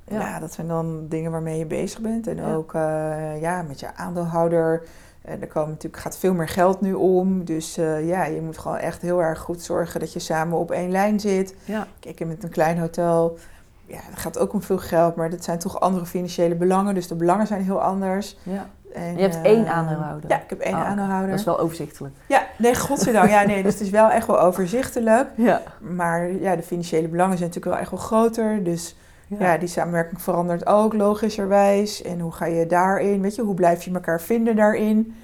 ja. ja. dat zijn dan dingen waarmee je bezig bent. En Ja. ook uh, ja, met je aandeelhouder. En er komen natuurlijk, gaat veel meer geld nu om. Dus uh, ja, je moet gewoon echt heel erg goed zorgen dat je samen op één lijn zit. Ja. Kijk, met een klein hotel, ja, dat gaat ook om veel geld. Maar dat zijn toch andere financiële belangen. Dus de belangen zijn heel anders. Ja. En, je hebt uh, één aandeelhouder? Ja, ik heb één Oh, aandeelhouder. Dat is wel overzichtelijk. Ja, nee, godzijdank. ja, nee, dus het is wel echt wel overzichtelijk. (laughs) Ja. Maar ja, de financiële belangen zijn natuurlijk wel echt wel groter. Dus ja. ja. die samenwerking verandert ook logischerwijs. En hoe ga je daarin? Weet je, hoe blijf je elkaar vinden daarin?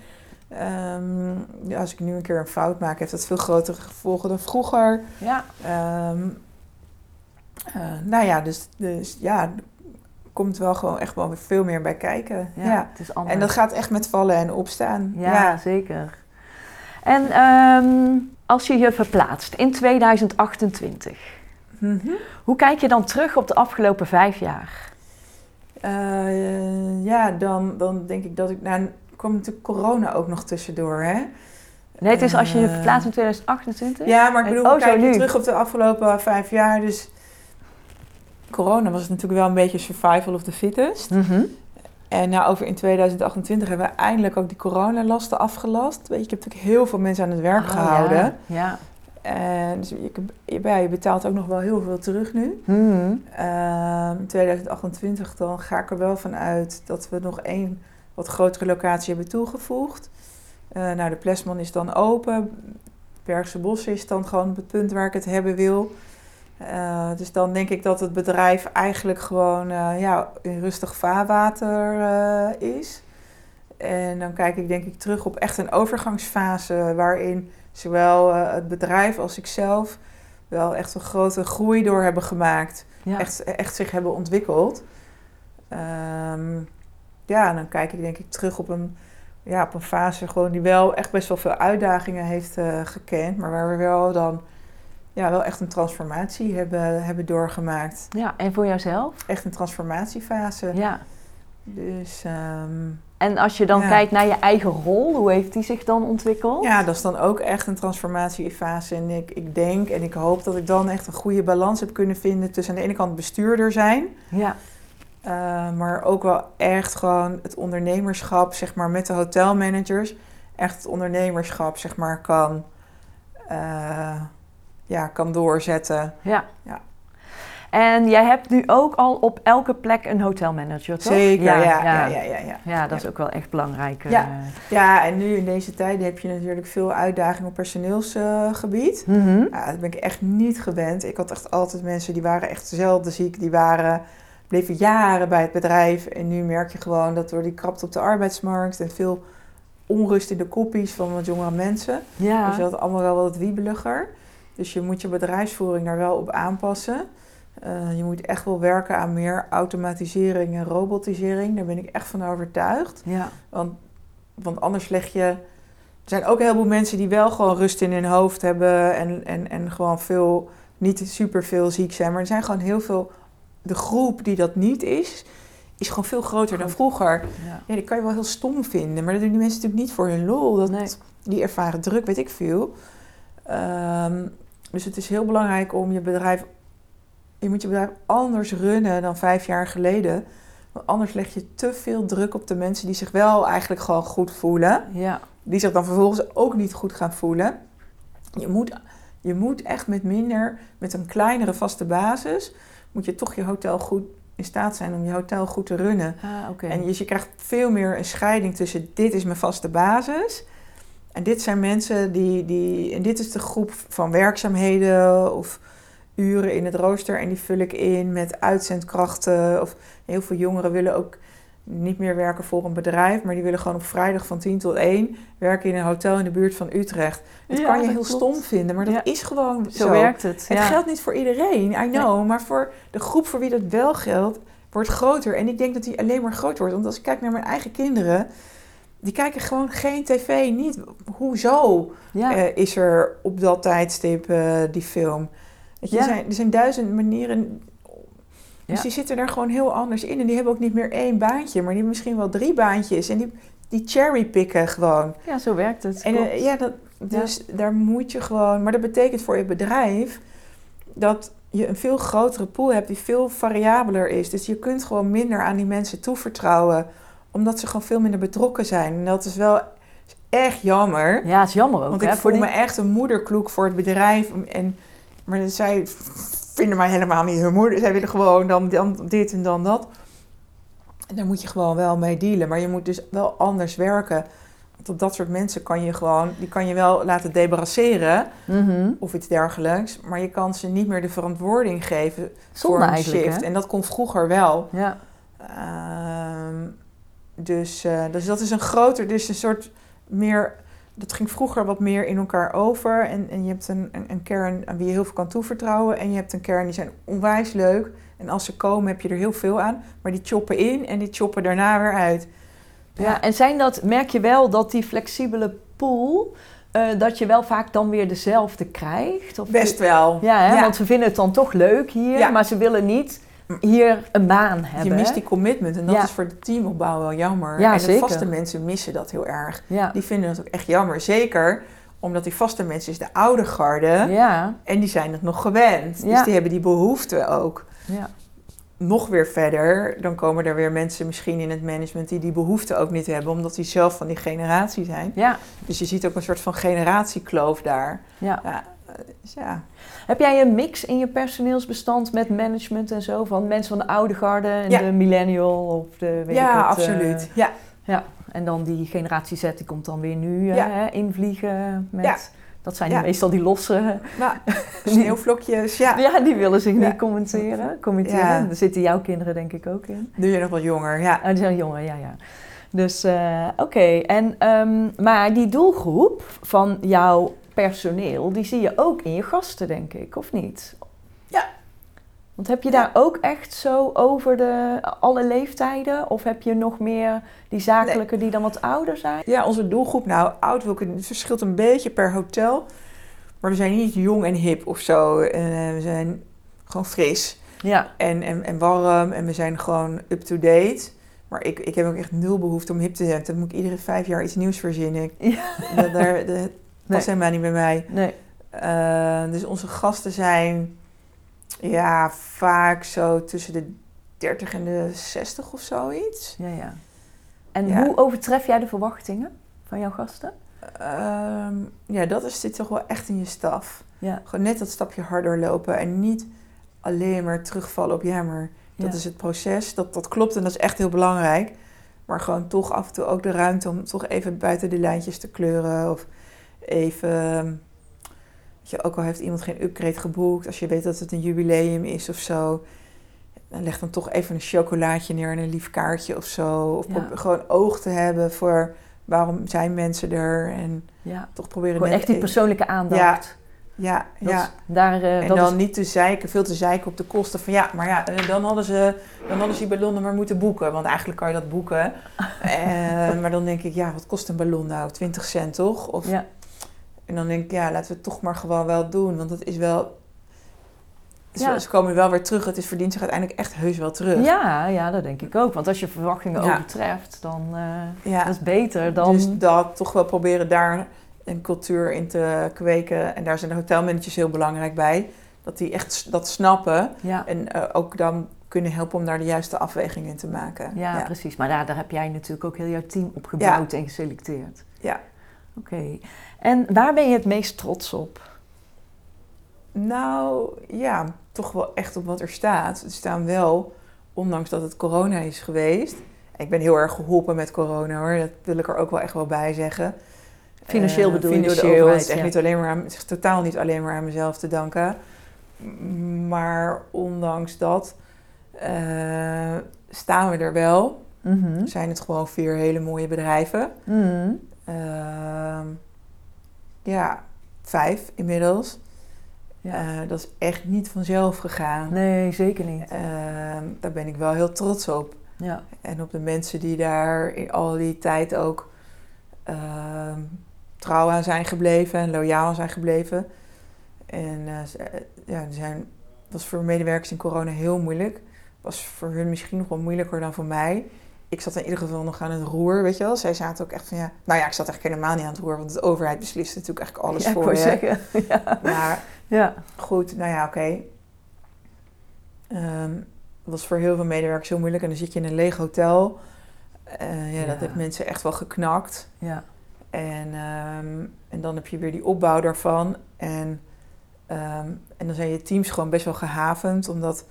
Um, ja, als ik nu een keer een fout maak, heeft dat veel grotere gevolgen dan vroeger. Ja. Um, uh, nou ja, dus, dus ja, komt wel gewoon echt wel veel meer bij kijken. Ja, ja. Het is anders. En dat gaat echt met vallen en opstaan. Ja, ja. zeker. En um, als je je verplaatst in 2028, mm -hmm. hoe kijk je dan terug op de afgelopen vijf jaar? Uh, ja, dan, dan denk ik dat ik... Nou, kwam natuurlijk corona ook nog tussendoor, hè? Nee, het is als je je verplaatst in 2028? Ja, maar ik bedoel, oh, kijk je terug op de afgelopen vijf jaar. Dus corona was natuurlijk wel een beetje survival of the fittest. Mm -hmm. En nou, over in 2028 hebben we eindelijk ook die coronalasten afgelast. Weet je, ik heb natuurlijk heel veel mensen aan het werk oh, gehouden. Ja. ja. En dus je, je, je, betaalt ook nog wel heel veel terug nu. Mm -hmm. uh, in 2028 dan ga ik er wel van uit dat we nog één wat grotere locatie hebben toegevoegd. Uh, nou, de Plesman is dan open. Bergse Bos is dan gewoon het punt waar ik het hebben wil. Uh, dus dan denk ik dat het bedrijf eigenlijk gewoon uh, ja, in rustig vaarwater is. En dan kijk ik denk ik terug op echt een overgangsfase waarin zowel het bedrijf als ikzelf wel echt een grote groei door hebben gemaakt. Ja. Echt, echt zich hebben ontwikkeld. Um, ja, en dan kijk ik denk ik terug op een, ja, op een fase gewoon die wel echt best wel veel uitdagingen heeft uh, gekend. Maar waar we wel dan ja, wel echt een transformatie hebben, hebben doorgemaakt. Ja, en voor jouzelf? Echt een transformatiefase. Ja. Dus... Um, en als je dan ja. kijkt naar je eigen rol, hoe heeft die zich dan ontwikkeld? Ja, dat is dan ook echt een transformatiefase. En ik, ik denk en ik hoop dat ik dan echt een goede balans heb kunnen vinden tussen aan de ene kant bestuurder zijn. Ja. Eh, maar ook wel echt gewoon het ondernemerschap, zeg maar, met de hotelmanagers. Echt het ondernemerschap, zeg maar, kan, eh, ja, kan doorzetten. Ja. Ja. En jij hebt nu ook al op elke plek een hotelmanager, toch? Zeker, ja, ja, ja, ja, ja. Ja, dat is ook wel echt belangrijk. Ja. eh. Ja, en nu in deze tijden heb je natuurlijk veel uitdagingen op personeelsgebied. Mhm. Ja, dat ben ik echt niet gewend. Ik had echt altijd mensen die waren echt zelden ziek, die waren, bleven jaren bij het bedrijf. En nu merk je gewoon dat door die krapte op de arbeidsmarkt en veel onrust in de koppies van wat jongere mensen, Ja. is dat allemaal wel wat wiebeliger. Dus je moet je bedrijfsvoering daar wel op aanpassen. Eh, je moet echt wel werken aan meer automatisering en robotisering. Daar ben ik echt van overtuigd. ja. Want, want anders leg je. Er zijn ook een heleboel mensen die wel gewoon rust in hun hoofd hebben en, en, en gewoon veel, niet super veel ziek zijn. Maar er zijn gewoon heel veel. De groep die dat niet is, is gewoon veel groter dan vroeger. Ja. Ja, die kan je wel heel stom vinden, maar dat doen die mensen natuurlijk niet voor hun lol. Dat, Nee. Die ervaren druk, weet ik veel. Ehm, dus het is heel belangrijk om je bedrijf. Je moet je bedrijf anders runnen dan vijf jaar geleden. Want anders leg je te veel druk op de mensen die zich wel eigenlijk gewoon goed voelen. Ja. Die zich dan vervolgens ook niet goed gaan voelen. Je moet, je moet echt met minder, met een kleinere vaste basis, moet je toch je hotel goed in staat zijn om je hotel goed te runnen. Ah, oké. En dus je krijgt veel meer een scheiding tussen dit is mijn vaste basis. En dit zijn mensen die, die. En dit is de groep van werkzaamheden of uren in het rooster. En die vul ik in met uitzendkrachten. Of heel veel jongeren willen ook niet meer werken voor een bedrijf. Maar die willen gewoon op vrijdag van 10 tot 1 werken in een hotel in de buurt van Utrecht. Dat Ja, kan je dat heel klopt. stom vinden, maar dat Ja. is gewoon Zo, zo. werkt het. Het ja. geldt niet voor iedereen, I know. Maar voor de groep voor wie dat wel geldt, wordt groter. En ik denk dat die alleen maar groter wordt. Want als ik kijk naar mijn eigen kinderen, die kijken gewoon geen tv. Niet, hoezo eh, is er op dat tijdstip eh, die film? Weet je, Ja. er, zijn, er zijn duizend manieren. Dus Ja. die zitten er gewoon heel anders in. En die hebben ook niet meer één baantje, maar die hebben misschien wel drie baantjes. En die, die cherrypicken gewoon. ja, zo werkt het. En eh, ja, dat, dus daar moet je gewoon. Maar dat betekent voor je bedrijf dat je een veel grotere pool hebt die veel variabeler is. Dus je kunt gewoon minder aan die mensen toevertrouwen, omdat ze gewoon veel minder betrokken zijn. En dat is wel echt jammer. ja, is jammer ook. Want hè, ik voor voel die- me echt een moederkloek voor het bedrijf. En, maar zij vinden mij helemaal niet hun moeder. Zij willen gewoon dan, dan dit en dan dat. En daar moet je gewoon wel mee dealen. Maar je moet dus wel anders werken. Want op dat soort mensen kan je gewoon... Die kan je wel laten debarrasseren Mhm. of iets dergelijks. Maar je kan ze niet meer de verantwoording geven Zonde voor een shift. hè? En dat kon vroeger wel. Ja. Ehm, dus, eh, dus dat is een groter, dus een soort meer. Dat ging vroeger wat meer in elkaar over. En, en je hebt een, een, een kern aan wie je heel veel kan toevertrouwen. En je hebt een kern die zijn onwijs leuk. En als ze komen heb je er heel veel aan. Maar die choppen in en die choppen daarna weer uit. Ja, en zijn dat, merk je wel dat die flexibele pool, eh, dat je wel vaak dan weer dezelfde krijgt? Of Best wel. Ja, hè? Ja. want ze vinden het dan toch leuk hier, Ja. maar ze willen niet hier een baan hebben. Je mist hè? die commitment en dat Ja. is voor de teamopbouw wel jammer. Ja, en de zeker. vaste mensen missen dat heel erg. Ja. Die vinden het ook echt jammer. Zeker omdat die vaste mensen is de oude garde. Ja. En die zijn het nog gewend. Ja. Dus die hebben die behoefte ook. Ja. Nog weer verder, dan komen er weer mensen misschien in het management die die behoefte ook niet hebben, omdat die zelf van die generatie zijn. Ja. Dus je ziet ook een soort van generatiekloof daar. ja. Ja, dus ja. Heb jij een mix in je personeelsbestand met management en zo? Van mensen van de oude garde en Ja. de millennial of de weet ja ik het, absoluut. eh, ja. ja, en dan die generatie Z die komt dan weer nu eh, Ja. hè, invliegen met... Ja. Dat zijn Ja. meestal die losse... (laughs) Nou, sneeuwvlokjes, ja. Ja, die willen zich Ja. niet commenteren. commenteren. Ja. Daar zitten jouw kinderen denk ik ook in. Nu je nog wat jonger, ja. Oh, die zijn jonger, ja, ja. Dus, eh, oké. En, ehm, maar die doelgroep van jouw personeel, die zie je ook in je gasten, denk ik, of niet? Ja. Want heb je daar ook echt zo over de, alle leeftijden? Of heb je nog meer die zakelijke die dan wat ouder zijn? Ja, onze doelgroep, nou, oud wil ik, het verschilt een beetje per hotel. Maar we zijn niet jong en hip of zo. Eh, we zijn gewoon fris. Ja. en, en, en warm en we zijn gewoon up-to-date. Maar ik, ik heb ook echt nul behoefte om hip te zijn. Dan moet ik iedere vijf jaar iets nieuws verzinnen. Ja. Dat, daar, dat past helemaal niet bij mij. Nee. Eh, dus onze gasten zijn ja, vaak zo tussen de 30 en de 60 of zoiets. Ja, ja. En Ja. hoe overtref jij de verwachtingen van jouw gasten? Ehm, ja, dat is dit toch wel echt in je staf. Ja. Gewoon net dat stapje harder lopen en niet alleen maar terugvallen op ja, maar dat Ja. is het proces. Dat, dat klopt en dat is echt heel belangrijk. Maar gewoon toch af en toe ook de ruimte om toch even buiten de lijntjes te kleuren. Of even, weet je, ook al heeft iemand geen upgrade geboekt, als je weet dat het een jubileum is of zo. Dan leg dan toch even een chocolaatje neer en een lief kaartje of zo. Of Ja. gewoon oog te hebben voor waarom zijn mensen er. En ja. toch proberen Gewoon echt die even- persoonlijke aandacht. Ja, ja. is- daar, eh, En dat dan is- niet te zeiken, veel te zeiken op de kosten van ja, maar ja, eh, dan hadden ze, dan hadden ze die ballonnen maar moeten boeken. Want eigenlijk kan je dat boeken. (laughs) Eh, maar dan denk ik, ja, wat kost een ballon nou? 20 cent toch? Of, ja. En dan denk ik, ja, laten we het toch maar gewoon wel doen. Want het is wel, ze, Ja. ze komen wel weer terug. Het is verdient zich uiteindelijk echt heus wel terug. ja, ja, dat denk ik ook. Want als je verwachtingen Ja. overtreft, dan uh, Ja. dat is beter dan... Dus dat toch wel proberen daar een cultuur in te kweken. En daar zijn de hotelmanagers heel belangrijk bij. Dat die echt dat snappen. ja. En eh, ook dan kunnen helpen om daar de juiste afweging in te maken. Ja, precies. Maar daar, daar heb jij natuurlijk ook heel jouw team op gebouwd en geselecteerd. Ja. Oké. En waar ben je het meest trots op? Nou ja, toch wel echt op wat er staat. Er staan wel, ondanks dat het corona is geweest. Ik ben heel erg geholpen met corona hoor. Dat wil ik er ook wel echt wel bij zeggen. Financieel Eh, bedoel je door de financieel, overheid, Het is, echt ja. niet alleen maar aan, het is totaal niet alleen maar aan mezelf te danken. Maar ondanks dat eh, staan we er wel. Mhm. Zijn het gewoon vier hele mooie bedrijven. Mhm. Ehm, ja, vijf inmiddels. Ja. Eh, dat is echt niet vanzelf gegaan. Nee, zeker niet. Ehm, daar ben ik wel heel trots op. Ja. En op de mensen die daar in al die tijd ook ehm, trouw aan zijn gebleven en loyaal aan zijn gebleven. En eh, eh, ja, zijn, was voor medewerkers in corona heel moeilijk. Was voor hun misschien nog wel moeilijker dan voor mij. Ik zat in ieder geval nog aan het roer, weet je wel. Zij zaten ook echt van ja... Nou ja, ik zat eigenlijk helemaal niet aan het roer, want de overheid beslist natuurlijk eigenlijk alles ja, voor je. zeggen. Ja. Maar ja. goed, nou ja, oké. Ehm, het was voor heel veel medewerkers heel moeilijk. En dan zit je in een leeg hotel. Ja, Ja. dat heeft mensen echt wel geknakt. Ja. En, ehm, en dan heb je weer die opbouw daarvan. En, ehm, en dan zijn je teams gewoon best wel gehavend. Omdat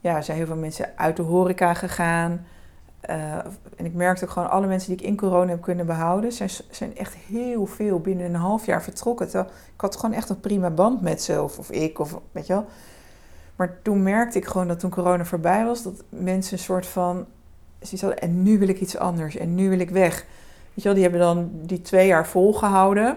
ja, er zijn heel veel mensen uit de horeca gegaan. Eh, en ik merkte ook gewoon alle mensen die ik in corona heb kunnen behouden... zijn, zijn echt heel veel binnen een half jaar vertrokken. Terwijl ik had gewoon echt een prima band met ze. Of, of ik, of weet je wel. Maar toen merkte ik gewoon dat toen corona voorbij was... dat mensen een soort van... zoiets hadden, en nu wil ik iets anders. En nu wil ik weg. Weet je wel, die hebben dan die twee jaar volgehouden.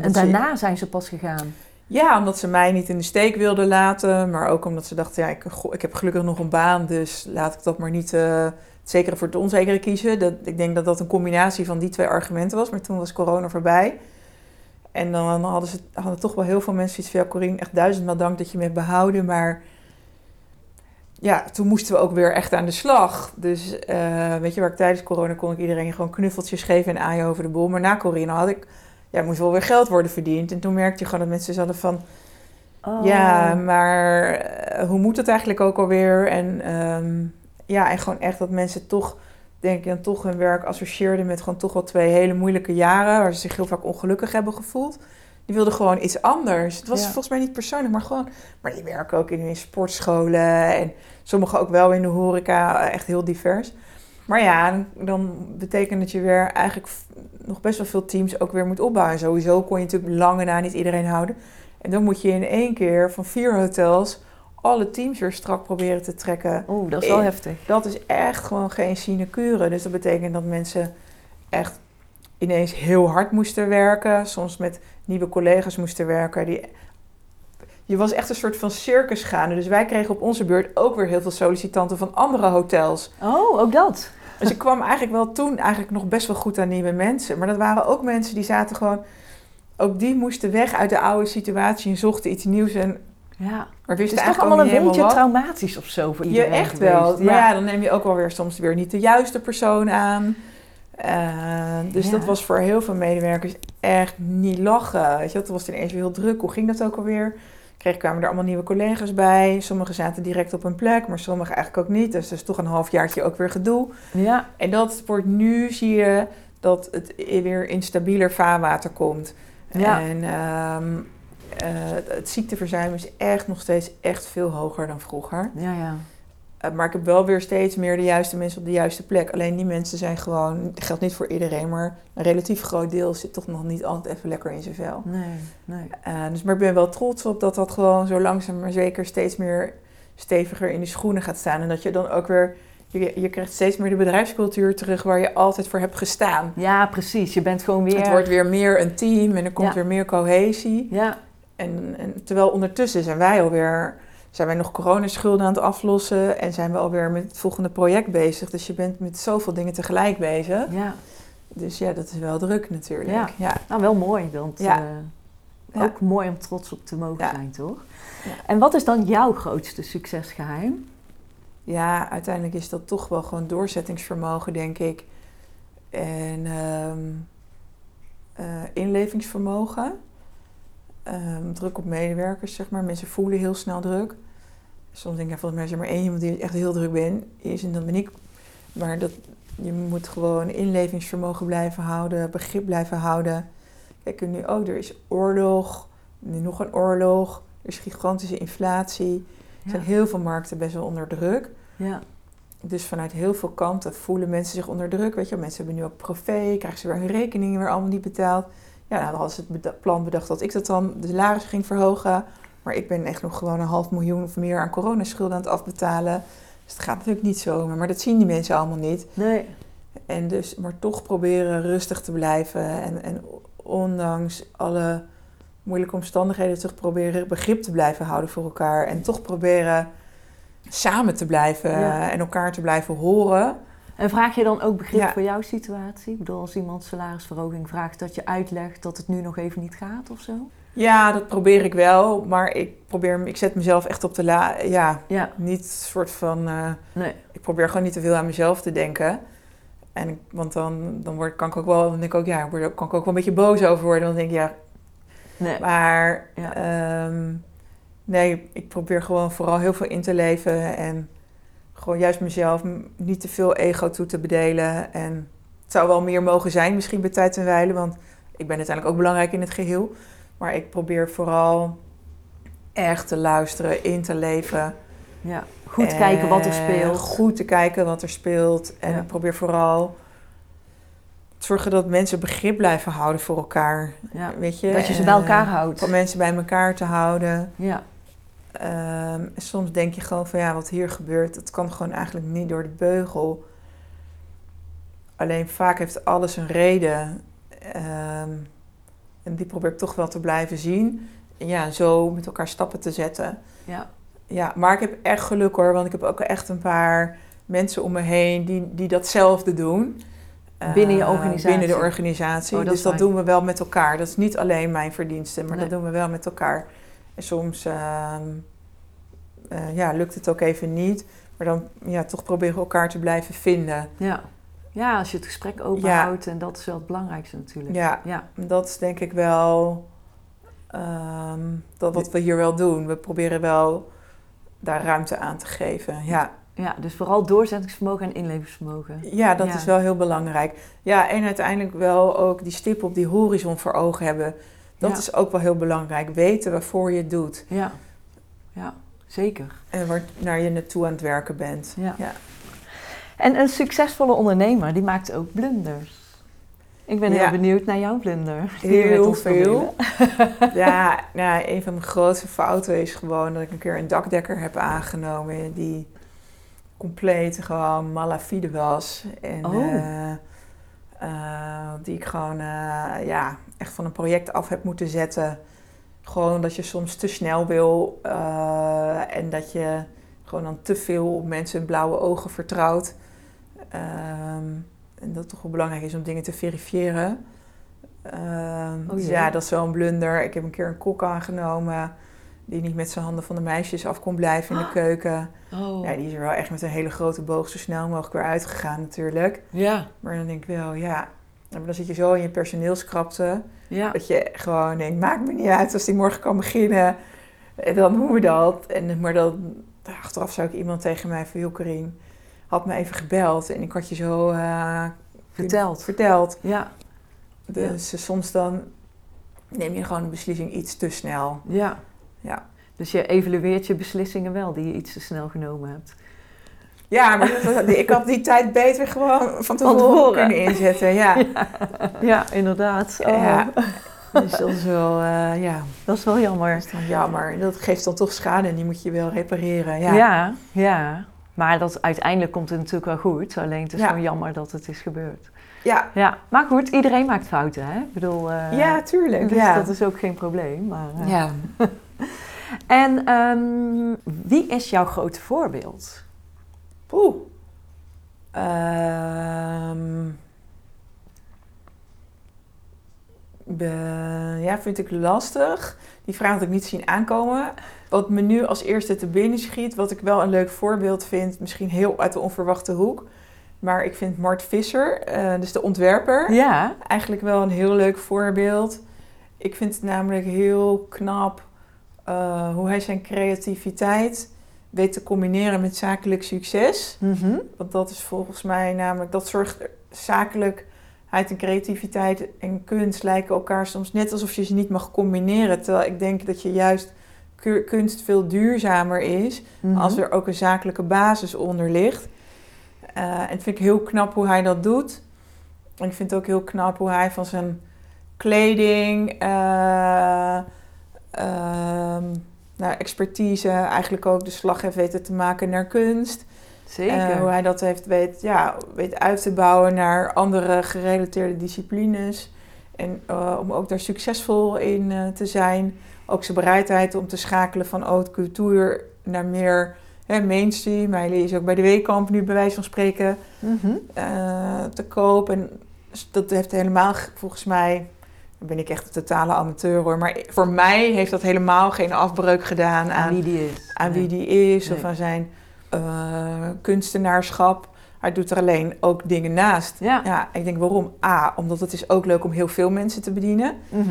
En ze- daarna zijn ze pas gegaan. ja, omdat ze mij niet in de steek wilden laten. Maar ook omdat ze dachten, ja, ik, ik heb gelukkig nog een baan. Dus laat ik dat maar niet eh, het zekere voor het onzekere kiezen. Dat, ik denk dat dat een combinatie van die twee argumenten was. Maar toen was corona voorbij. En dan hadden, ze, hadden toch wel heel veel mensen iets van... Ja, Corine, echt duizendmaal dank dat je me hebt behouden. Maar ja, toen moesten we ook weer echt aan de slag. Dus eh, weet je, waar ik tijdens corona kon ik iedereen gewoon knuffeltjes geven en aaien over de bol. Maar na corona had ik... Ja, moest wel weer geld worden verdiend. En toen merkte je gewoon dat mensen hadden van... Oh. Ja, maar eh, hoe moet het eigenlijk ook alweer? En ehm, ja, en gewoon echt dat mensen toch, denk ik, dan toch hun werk associeerden met gewoon toch wel twee hele moeilijke jaren, waar ze zich heel vaak ongelukkig hebben gevoeld. Die wilden gewoon iets anders. Het was Ja. volgens mij niet persoonlijk, maar gewoon. Maar die werken ook in, in sportscholen en sommigen ook wel in de horeca, echt heel divers. Maar ja, dan, dan betekent dat je weer eigenlijk nog best wel veel teams ook weer moet opbouwen. Sowieso kon je natuurlijk lange na niet iedereen houden. En dan moet je in één keer van vier hotels alle teams weer strak proberen te trekken. Oeh, dat is wel Eh, heftig. Dat is echt gewoon geen sinecure. Dus dat betekent dat mensen echt ineens heel hard moesten werken. Soms met nieuwe collega's moesten werken. Die... Je was echt een soort van circus gaande. Dus wij kregen op onze beurt ook weer heel veel sollicitanten van andere hotels. Oh, ook dat. Dus ik kwam eigenlijk wel toen eigenlijk nog best wel goed aan nieuwe mensen. Maar dat waren ook mensen die zaten gewoon... Ook die moesten weg uit de oude situatie en zochten iets nieuws. En, Ja. maar Het is toch allemaal een beetje wat. traumatisch of zo voor Je iedereen echt geweest. wel. Maar ja, dan neem je ook wel weer soms weer niet de juiste persoon aan. Eh, dus Ja. dat was voor heel veel medewerkers echt niet lachen. Weet je, toen was ineens weer heel druk. Hoe ging dat ook alweer? kreeg, kwamen er allemaal nieuwe collega's bij. Sommigen zaten direct op een plek, maar sommigen eigenlijk ook niet. Dus dat is toch een halfjaartje ook weer gedoe. Ja. En dat wordt nu, zie je, dat het weer in stabieler vaarwater komt. Ja. En ehm, eh, het ziekteverzuim is echt nog steeds echt veel hoger dan vroeger. Ja, ja. Uh, maar ik heb wel weer steeds meer de juiste mensen op de juiste plek. Alleen die mensen zijn gewoon, dat geldt niet voor iedereen, maar een relatief groot deel zit toch nog niet altijd even lekker in zijn vel. Nee, nee. Uh, dus, maar ik ben wel trots op dat dat gewoon zo langzaam maar zeker steeds meer steviger in die schoenen gaat staan. En dat je dan ook weer, je, je krijgt steeds meer de bedrijfscultuur terug waar je altijd voor hebt gestaan. Ja, precies. Je bent gewoon weer... Het wordt weer meer een team en er komt Ja. weer meer cohesie. Ja, En, en terwijl ondertussen zijn wij alweer, zijn wij nog coronaschulden aan het aflossen en zijn we alweer met het volgende project bezig. Dus je bent met zoveel dingen tegelijk bezig. ja. Dus ja, dat is wel druk natuurlijk. Ja. ja. Nou, wel mooi. Want Ja. eh, Ja. ook mooi om trots op te mogen zijn, toch? Ja. En wat is dan jouw grootste succesgeheim? Ja, uiteindelijk is dat toch wel gewoon doorzettingsvermogen, denk ik. En ehm, eh, inlevingsvermogen. Ehm, druk op medewerkers, zeg maar. Mensen voelen heel snel druk. Soms denk ik, ja, volgens mij is er maar één iemand die echt heel druk ben, is en dat ben ik. Maar dat, je moet gewoon inlevingsvermogen blijven houden, begrip blijven houden. Kijk, nu ook, er is oorlog, nu nog een oorlog, er is gigantische inflatie. Er zijn heel veel markten best wel onder druk. Ja, Dus vanuit heel veel kanten voelen mensen zich onder druk. Weet je, mensen hebben nu ook privé, krijgen ze weer hun rekeningen weer allemaal niet betaald. Ja, nou, dan hadden ze het plan bedacht dat ik dat dan de salaris ging verhogen. Maar ik ben echt nog gewoon een half miljoen of meer aan coronaschulden aan het afbetalen. Dus het gaat natuurlijk niet zomaar. Maar dat zien die mensen allemaal niet. nee. En dus, maar toch proberen rustig te blijven. En, en ondanks alle moeilijke omstandigheden, toch proberen begrip te blijven houden voor elkaar. En toch proberen samen te blijven Ja. en elkaar te blijven horen. En vraag je dan ook begrip Ja. voor jouw situatie? Ik bedoel, als iemand salarisverhoging vraagt, dat je uitlegt dat het nu nog even niet gaat of zo? Ja, dat probeer ik wel. Maar ik, probeer, ik zet mezelf echt op de la. Ja, Ja, niet soort van. eh, nee. ik probeer gewoon niet te veel aan mezelf te denken. En want dan, dan word, kan ik ook wel, dan denk ik ook, ja, word, kan ik ook wel een beetje boos over worden. Dan denk ik, ja, nee. Maar Ja. ehm, nee, ik probeer gewoon vooral heel veel in te leven en gewoon juist mezelf niet te veel ego toe te bedelen. En het zou wel meer mogen zijn misschien bij tijd en wijle, want ik ben uiteindelijk ook belangrijk in het geheel. Maar ik probeer vooral echt te luisteren, in te leven. Ja. Goed kijken wat er speelt. Goed te kijken wat er speelt. En Ja. ik probeer vooral te zorgen dat mensen begrip blijven houden voor elkaar. Ja. Weet je? Dat je ze bij elkaar eh, houdt. Van mensen bij elkaar te houden. Ja, En soms denk je gewoon van ja, wat hier gebeurt, dat kan gewoon eigenlijk niet door de beugel. Alleen vaak heeft alles een reden. Ehm, en die probeer ik toch wel te blijven zien. En ja, zo met elkaar stappen te zetten. ja. Ja, maar ik heb echt geluk hoor, want ik heb ook echt een paar mensen om me heen die, die datzelfde doen. Binnen je Eh, organisatie? binnen de organisatie. Oh, dat dus dat fijn. doen we wel met elkaar. Dat is niet alleen mijn verdienste, maar Nee. dat doen we wel met elkaar. En soms ehm, eh, ja, lukt het ook even niet. Maar dan ja, toch proberen we elkaar te blijven vinden. Ja. ja, als je het gesprek openhoudt, en dat is wel het belangrijkste natuurlijk. Ja, Ja, dat is denk ik wel ehm, dat wat we hier wel doen. We proberen wel daar ruimte aan te geven. Ja. ja dus vooral doorzettingsvermogen en inlevingsvermogen. Ja, dat Ja. is wel heel belangrijk. Ja, en uiteindelijk wel ook die stip op die horizon voor ogen hebben. Dat Ja. is ook wel heel belangrijk. Weten waarvoor je het doet. Ja, ja zeker. En waar naar je naartoe aan het werken bent. Ja. Ja. En een succesvolle ondernemer, die maakt ook blunders. Ik ben heel benieuwd naar jouw blunder. (laughs) Heel veel. (laughs) (laughs) ja, nou, een van mijn grootste fouten is gewoon dat ik een keer een dakdekker heb aangenomen die compleet gewoon malafide was. En Oh. eh, eh, die ik gewoon eh, ja, echt van een project af heb moeten zetten. Gewoon dat je soms te snel wil eh, en dat je gewoon dan te veel op mensen blauwe ogen vertrouwt. Ehm, en dat het toch wel belangrijk is om dingen te verifiëren. Ehm, Oh dus jee. ja, dat is wel een blunder. Ik heb een keer een kok aangenomen die niet met zijn handen van de meisjes af kon blijven in de keuken. Oh. Ja, die is er wel echt met een hele grote boog zo snel mogelijk weer uitgegaan natuurlijk. Ja. Maar dan denk ik wel, ja, maar dan zit je zo in je personeelskrapte. Ja. Dat je gewoon denkt, maakt me niet uit als die morgen kan beginnen. En dan noemen we dat. En, maar dan, achteraf zou ik iemand tegen mij van... Joh, Corine, had me even gebeld en ik had je zo... eh, Verteld. Verteld. Ja, Dus soms dan neem je gewoon een beslissing iets te snel. ja. Ja. Dus je evalueert je beslissingen wel die je iets te snel genomen hebt. Ja, maar ik had die tijd beter gewoon van tevoren, kunnen inzetten. Ja. (laughs) Ja, inderdaad. Oh, Ja. Dus dat is wel, eh, ja, Dat is wel jammer. dat is dan jammer. Dat geeft dan toch schade en die moet je wel repareren. Ja. Ja. ja, Maar dat, uiteindelijk komt het natuurlijk wel goed. Alleen het is Ja. gewoon jammer dat het is gebeurd. Ja, Ja, maar goed, iedereen maakt fouten, hè? Ik bedoel, eh, ja tuurlijk. dus dat is ook geen probleem. Maar, eh. ja. (laughs) (laughs) En ehm, wie is jouw grote voorbeeld? Oeh. Ehm. Be- ja, vind ik lastig. Die vraag had ik niet zien aankomen. Wat me nu als eerste te binnen schiet, wat ik wel een leuk voorbeeld vind, misschien heel uit de onverwachte hoek. Maar ik vind Mart Visser, eh, dus de ontwerper, Ja, eigenlijk wel een heel leuk voorbeeld. Ik vind het namelijk heel knap eh, hoe hij zijn creativiteit weet te combineren met zakelijk succes. Mhm. Want dat is volgens mij namelijk, dat zorgt zakelijkheid en creativiteit en kunst lijken elkaar soms net alsof je ze niet mag combineren. Terwijl ik denk dat je juist ku- kunst veel duurzamer is Mhm. als er ook een zakelijke basis onder ligt. Eh, en het vind ik heel knap hoe hij dat doet. En ik vind het ook heel knap hoe hij van zijn kleding, eh, nou, expertise, eigenlijk ook de slag heeft weten te maken naar kunst. Zeker. Hoe hij dat heeft weet, ja, weet uit te bouwen naar andere gerelateerde disciplines. En eh, om ook daar succesvol in eh, te zijn. Ook zijn bereidheid om te schakelen van haute couture naar meer hè, mainstream. Hij is ook bij de Weekamp nu bij wijze van spreken Mhm. eh, te koop. En dat heeft helemaal, ge- volgens mij, ben ik echt een totale amateur hoor. Maar voor mij heeft dat helemaal geen afbreuk gedaan Aan aan, wie die is. aan Nee. wie die is of aan zijn eh, kunstenaarschap. Hij doet er alleen ook dingen naast. Ja. Ja, ik denk waarom? A, omdat het is ook leuk om heel veel mensen te bedienen. Mhm.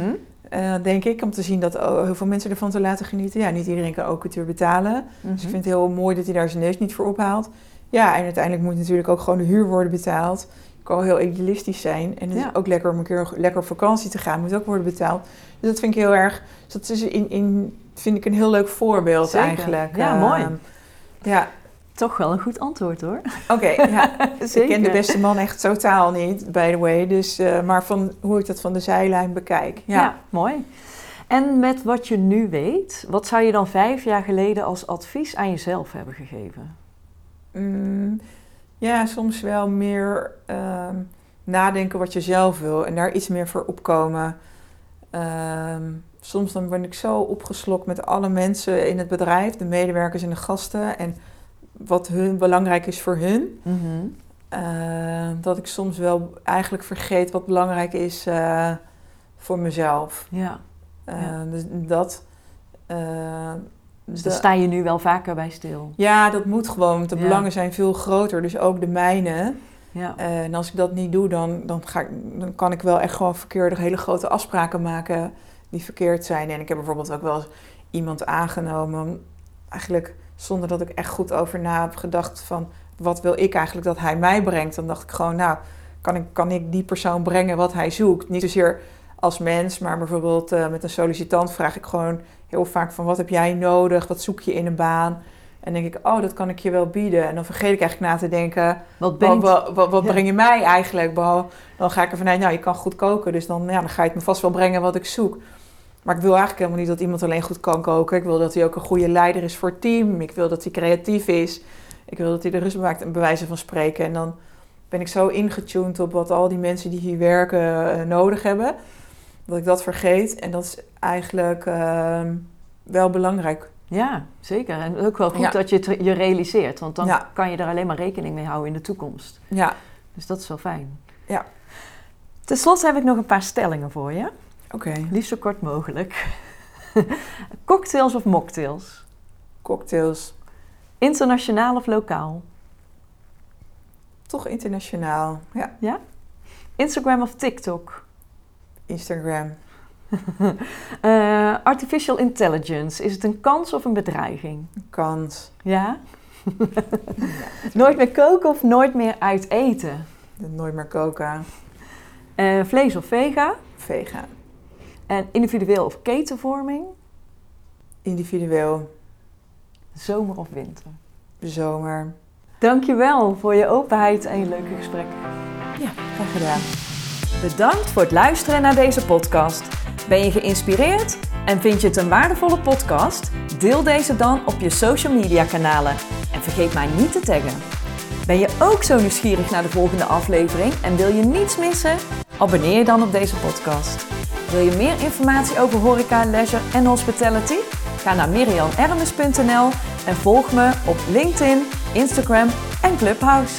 eh, denk ik, om te zien dat heel veel mensen ervan te laten genieten. Ja, niet iedereen kan ook cultuur betalen. Dus ik Mhm. vind het heel mooi dat hij daar zijn neus niet voor ophaalt. Ja, en uiteindelijk moet natuurlijk ook gewoon de huur worden betaald. Ik kan heel idealistisch zijn. En het Ja. is ook lekker om een keer lekker op vakantie te gaan. Moet ook worden betaald. Dus dat vind ik heel erg... Dus dat is in, in, vind ik een heel leuk voorbeeld Zeker. eigenlijk. Ja, Ehm, mooi. Ja, Toch wel een goed antwoord hoor. oké. ja. (laughs) Ik ken de beste man echt totaal niet, by the way. Dus, eh, maar van hoe ik dat van de zijlijn bekijk. Ja. Ja. mooi. En met wat je nu weet, wat zou je dan vijf jaar geleden als advies aan jezelf hebben gegeven? Mm, ja, soms wel meer ehm, nadenken wat je zelf wil en daar iets meer voor opkomen. Ehm, soms dan ben ik zo opgeslokt met alle mensen in het bedrijf, de medewerkers en de gasten en wat hun belangrijk is voor hun. eh, dat ik soms wel eigenlijk vergeet wat belangrijk is eh, voor mezelf. Ja, Eh, Ja. Dus dat. Dus daar sta je nu wel vaker bij stil. ja, dat moet gewoon. Want de Ja. belangen zijn veel groter, dus ook de mijne. Ja, Eh, en als ik dat niet doe, dan, dan, ga ik, dan kan ik wel echt gewoon verkeerde, hele grote afspraken maken die verkeerd zijn. En ik heb bijvoorbeeld ook wel eens iemand aangenomen, eigenlijk zonder dat ik echt goed over na heb gedacht van wat wil ik eigenlijk dat hij mij brengt. Dan dacht ik gewoon, nou, kan ik, kan ik die persoon brengen wat hij zoekt? Niet zozeer als mens, maar bijvoorbeeld eh, met een sollicitant vraag ik gewoon heel vaak van wat heb jij nodig? Wat zoek je in een baan? En denk ik, oh, dat kan ik je wel bieden. En dan vergeet ik eigenlijk na te denken, wat wat, je? wat, wat, wat Ja. breng je mij eigenlijk? Behalve, dan ga ik ervan uit, nou, je kan goed koken. Dus dan, ja, dan ga je het me vast wel brengen wat ik zoek. Maar ik wil eigenlijk helemaal niet dat iemand alleen goed kan koken. Ik wil dat hij ook een goede leider is voor het team. Ik wil dat hij creatief is. Ik wil dat hij de rust maakt, en bewijzen van spreken. En dan ben ik zo ingetuned op wat al die mensen die hier werken eh, nodig hebben. Dat ik dat vergeet. En dat is eigenlijk ehm, wel belangrijk. Ja, zeker. En ook wel goed Ja. dat je het je realiseert, want dan Ja. kan je er alleen maar rekening mee houden in de toekomst. Ja, Dus dat is wel fijn. Ja. Ten slotte heb ik nog een paar stellingen voor je. oké. Liefst zo kort mogelijk. (laughs) Cocktails of mocktails? Cocktails. Internationaal of lokaal? Toch internationaal. Ja, Instagram of TikTok? Instagram. (laughs) Eh, artificial intelligence, is het een kans of een bedreiging? Kans. Ja? (laughs) (laughs) nooit meer koken of nooit meer uit eten? Nooit meer koken. Eh, vlees of vega? Vega. En individueel of ketenvorming? Individueel. Zomer of winter? Zomer. Dankjewel voor je openheid en je leuke gesprek. Ja, graag gedaan. Bedankt voor het luisteren naar deze podcast. Ben je geïnspireerd en vind je het een waardevolle podcast? Deel deze dan op je social media kanalen en vergeet mij niet te taggen. Ben je ook zo nieuwsgierig naar de volgende aflevering en wil je niets missen? Abonneer je dan op deze podcast. Wil je meer informatie over horeca, leisure en hospitality? Ga naar mirianermes.nl en volg me op LinkedIn, Instagram en Clubhouse.